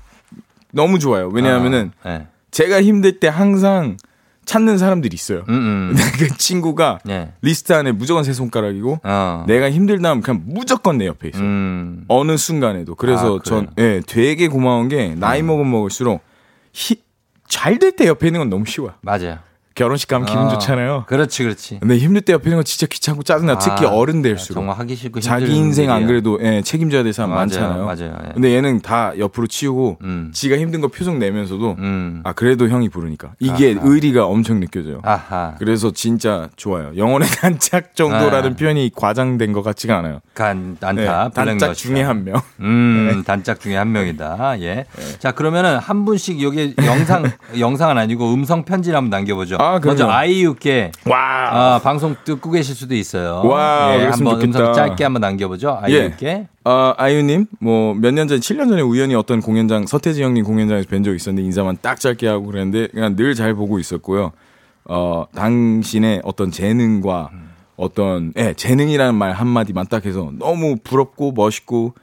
너무 좋아요. 왜냐하면은 아, 예. 제가 힘들 때 항상 찾는 사람들이 있어요. 음, 음. 그 친구가 예. 리스트 안에 무조건 세 손가락이고 어. 내가 힘들다 하면 그냥 무조건 내 옆에 있어요. 음. 어느 순간에도. 그래서 아, 전? 예, 되게 고마운 게 나이 먹으면 먹을수록 잘될 때 옆에 있는 건 너무 쉬워요. 맞아요. 결혼식 가면 기분 어, 좋잖아요. 그렇지, 그렇지. 근데 힘들 때 옆에 있는 건 진짜 귀찮고 짜증나. 특히 아, 어른 될수록. 정말 하기 싫고 자기 인생 안. 그래도 예, 책임져야 될 사람 맞아요, 많잖아요. 맞아요, 예. 근데 얘는 다 옆으로 치우고 음. 지가 힘든 거 표정 내면서도 음. 아 그래도 형이 부르니까 이게 아하. 의리가 엄청 느껴져요. 아하. 그래서 진짜 좋아요. 영혼의 단짝 정도라는 아. 표현이 과장된 것 같지가 않아요. 간, 네, 안타. 단짝. 중에 한 명. 음, 단짝 중에 한 명이다. 예. 자, 그러면은 한 분씩 여기 영상, 영상은 아니고 음성 편지를 한번 남겨보죠. 아. 먼저 아이유께 와. 아, 방송 듣고 계실 수도 있어요. 와우, 예, 한번 좋겠다. 짧게 한번 남겨보죠. 아이유께. 어, 아이유님, 뭐, 몇 년 전, 7년 전에 우연히 어떤 공연장, 서태지 형님 공연장에서 뵌 적이 있었는데, 인사만 딱 짧게 하고 그랬는데, 그냥 늘 잘 보고 있었고요. 어, 당신의 어떤 재능과 어떤, 예, 재능이라는 말 한마디만 딱 해서 너무 부럽고 멋있고,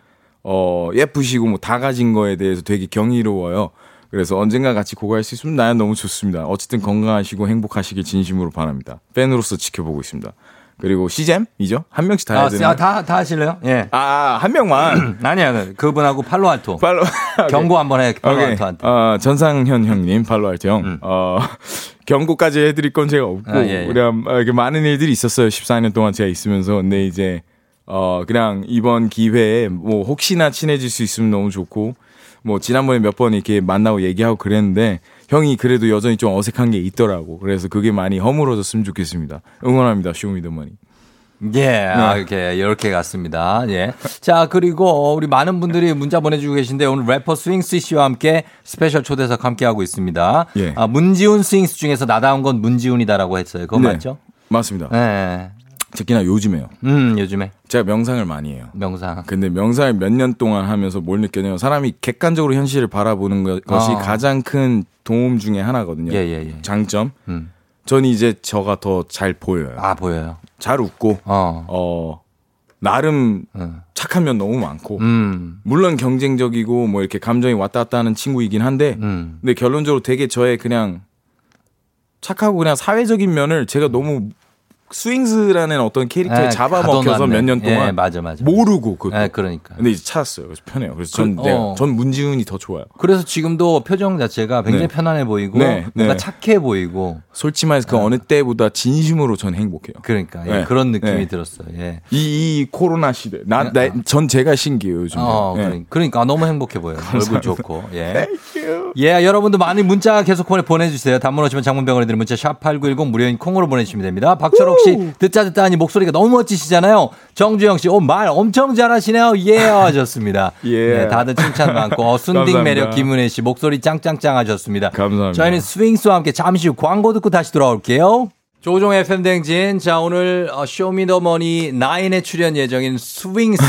어, 예쁘시고 뭐 다 가진 거에 대해서 되게 경이로워요. 그래서 언젠가 같이 고갈 수 있으면 나야 너무 좋습니다. 어쨌든 건강하시고 행복하시길 진심으로 바랍니다. 팬으로서 지켜보고 있습니다. 그리고 시잼이죠? 한 명씩 다 해야 아, 되나요? 아, 다, 다 하실래요? 예. 아, 한 명만. 아니야. 그분하고 팔로알토. 팔로 경고 한번 해. 팔로알토한테. 어, 전상현 형님, 팔로알트 형. 어, 경고까지 해드릴 건 제가 없고, 음. 아, 예, 예. 그냥 어, 이렇게 많은 일들이 있었어요. 14년 동안 제가 있으면서. 근데 이제, 어, 그냥 이번 기회에 뭐 혹시나 친해질 수 있으면 너무 좋고, 뭐 지난번에 몇 번 이렇게 만나고 얘기하고 그랬는데, 형이 그래도 여전히 좀 어색한 게 있더라고. 그래서 그게 많이 허물어졌으면 좋겠습니다. 응원합니다. 쇼미더머니. 예, 아, 네. 이렇게, 이렇게 갔습니다. 예. 자, 그리고 우리 많은 분들이 문자 보내주고 계신데 오늘 래퍼 스윙스 씨와 함께 스페셜 초대석 함께 하고 있습니다. 예. 아, 문지훈 스윙스 중에서 나다운 건 문지훈이다라고 했어요. 그거 네. 맞죠? 맞습니다. 네. 특히나 요즘에요. 음, 요즘에. 제가 명상을 많이 해요. 명상. 근데 명상을 몇 년 동안 하면서 뭘 느꼈냐면 사람이 객관적으로 현실을 바라보는 것- 것이 어. 가장 큰 도움 중에 하나거든요. 예, 예, 예. 장점. 음. 전 이제 저가 더 잘 보여요. 아, 보여요. 잘 웃고 어. 어, 나름 음. 착한 면 너무 많고 음. 물론 경쟁적이고 뭐 이렇게 감정이 왔다 갔다 하는 친구이긴 한데 음. 근데 결론적으로 되게 저의 그냥 착하고 그냥 사회적인 면을 제가 너무 스윙스라는 어떤 캐릭터에 예, 잡아먹혀서 가둬놨네. 몇년 동안 예, 맞아, 맞아. 모르고 그것도. 예, 그러니까. 근데 이제 찾았어요. 그래서 편해요. 그래서 전, 그- 네, 어. 전 문지훈이 더 좋아요. 그래서 지금도 표정 자체가 굉장히 네. 편안해 보이고 네, 뭔가 네. 착해 보이고 솔직히 말해서 그 어느 때보다 진심으로 전 행복해요. 그러니까 예, 네. 그런 느낌이 네. 들었어요. 예. 이, 이 코로나 시대. 나, 나, 전 제가 신기해요, 요즘. 어, 네. 그러니까, 그러니까 너무 행복해 보여요. 얼굴. 좋고. 예. 예, 여러분도 많이 문자 계속 보내, 보내주세요. 단문 50원 장문 100원이 드는 문자 샵 8910 무료인 콩으로 보내주시면 됩니다. 박철옥 씨, 듣자 듣다 하니 목소리가 너무 멋지시잖아요. 정주영 씨, 오, 말 엄청 잘하시네요. 예, 하셨습니다. 예. 네, 다들 칭찬 많고, 어, 순딩. 매력 김은혜 씨, 목소리 짱짱짱 하셨습니다. 감사합니다. 저희는 스윙스와 함께 잠시 후 광고 듣고 다시 돌아올게요. 조우종의 FM대행진. 자, 오늘 어, 쇼미더머니 9에 출연 예정인 스윙스.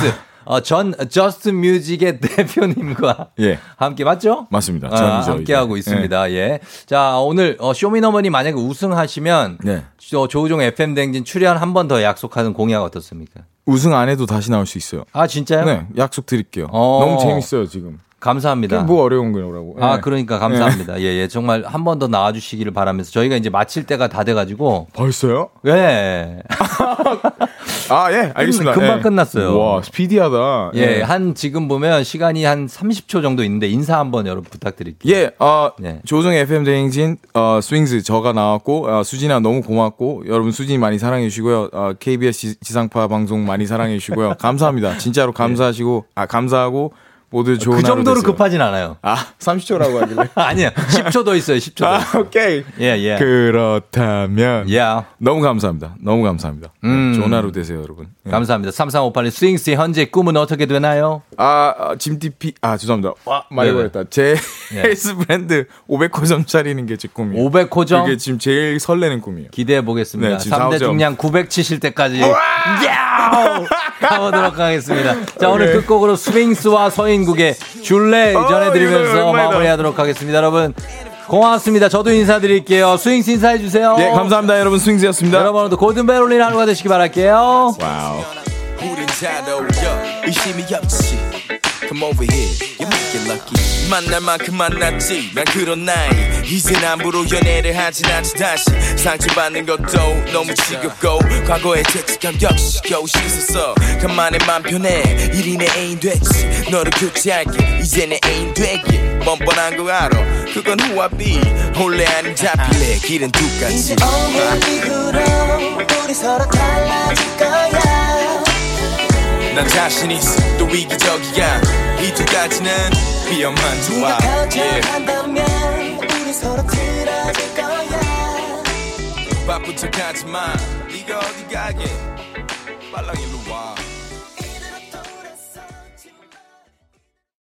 어, 전 저스트 뮤직의 대표님과 예. 함께 맞죠? 맞습니다. 아, 함께. 하고 있습니다. 예. 자, 오늘 어, 쇼미더머니 만약에 우승하시면 네. 저 조우종 FM 대행진 출연 한 번 더 약속하는 공약 어떻습니까? 우승 안 해도 다시 나올 수 있어요. 아, 진짜요? 네, 약속 드릴게요. 어. 너무 재밌어요, 지금. 감사합니다. 뭐 어려운 거라고. 아, 예. 그러니까 감사합니다. 예, 예. 정말 한 번 더 나와 주시기를 바라면서 저희가 이제 마칠 때가 다 돼 가지고. 벌써요? 예. 아, 예, 알겠습니다. 금방 예. 끝났어요. 와, 스피디하다. 예, 한 지금 보면 시간이 한 30초 정도 있는데 인사 한번 여러분 부탁드릴게요. 예, 어, 네. 조종의 FM 대행진, 어, 스윙스 저가 나왔고, 어, 수진아 너무 고맙고, 여러분 수진이 많이 사랑해 주시고요. 어, KBS 지- 지상파 방송 많이 사랑해 주시고요. 감사합니다. 진짜로 감사하시고, 아, 감사하고, 모두 좋은 그 정도로. 급하진 않아요. 아, 30초라고 하길래. 아니요. 10초 더 있어요. 10초 더. 아, 오케이. 예, 예. 그렇다면. 예. 너무 감사합니다. 너무 감사합니다. 네, 음. 좋은 하루 되세요, 여러분. 예. 감사합니다. 3358님 스윙스의 현재 꿈은 어떻게 되나요? 아, 아, 짐디피, 아, 죄송합니다. 와, 많이 네네. 걸렸다. 제 예. 헬스 브랜드 500호점 차리는 게 제 꿈이에요. 500호점? 그게 지금 제일 설레는 꿈이에요. 기대해 보겠습니다. 네, 지금 3대 사오점. 중량 900 치실 때까지 야우! 가보도록 하겠습니다. 자, 오늘. 끝곡으로 스윙스와 서인 국의 줄레 어, 전해드리면서. 마무리하도록 하겠습니다. 여러분, 고맙습니다. 저도 인사드릴게요. 스윙스 인사해주세요. 예, 감사합니다. 여러분 스윙스였습니다. 여러분 오늘도 골든벨 울리는 하루가 되시기 바랄게요. 와우. Come over here. You make it lucky. 만날 만큼 만났지. 난 그런 나이. 이젠 함부로 연애를 하진 않지 다시. 상처받는 것도 너무 지겹고 과거의 죄책감 역시 겨우 씻었어. 간만에 맘 편해. 일이 내 애인 됐지. 너를 교체할게. 이제 내 애인 되기 뻔뻔한 거 알아? 그건 후합이 원래 아닌 잡힐래. 길은 두 가지. 오늘 이후로 우리 서로 달라질 거야 난 자신 있어. 또 이기적이야. 이 두 가지는 위험한 네가 조합 yeah. 우리 서로 틀어질 거야. 바쁜 척하지마. 네가 어디 가게? 빨랑 일로 와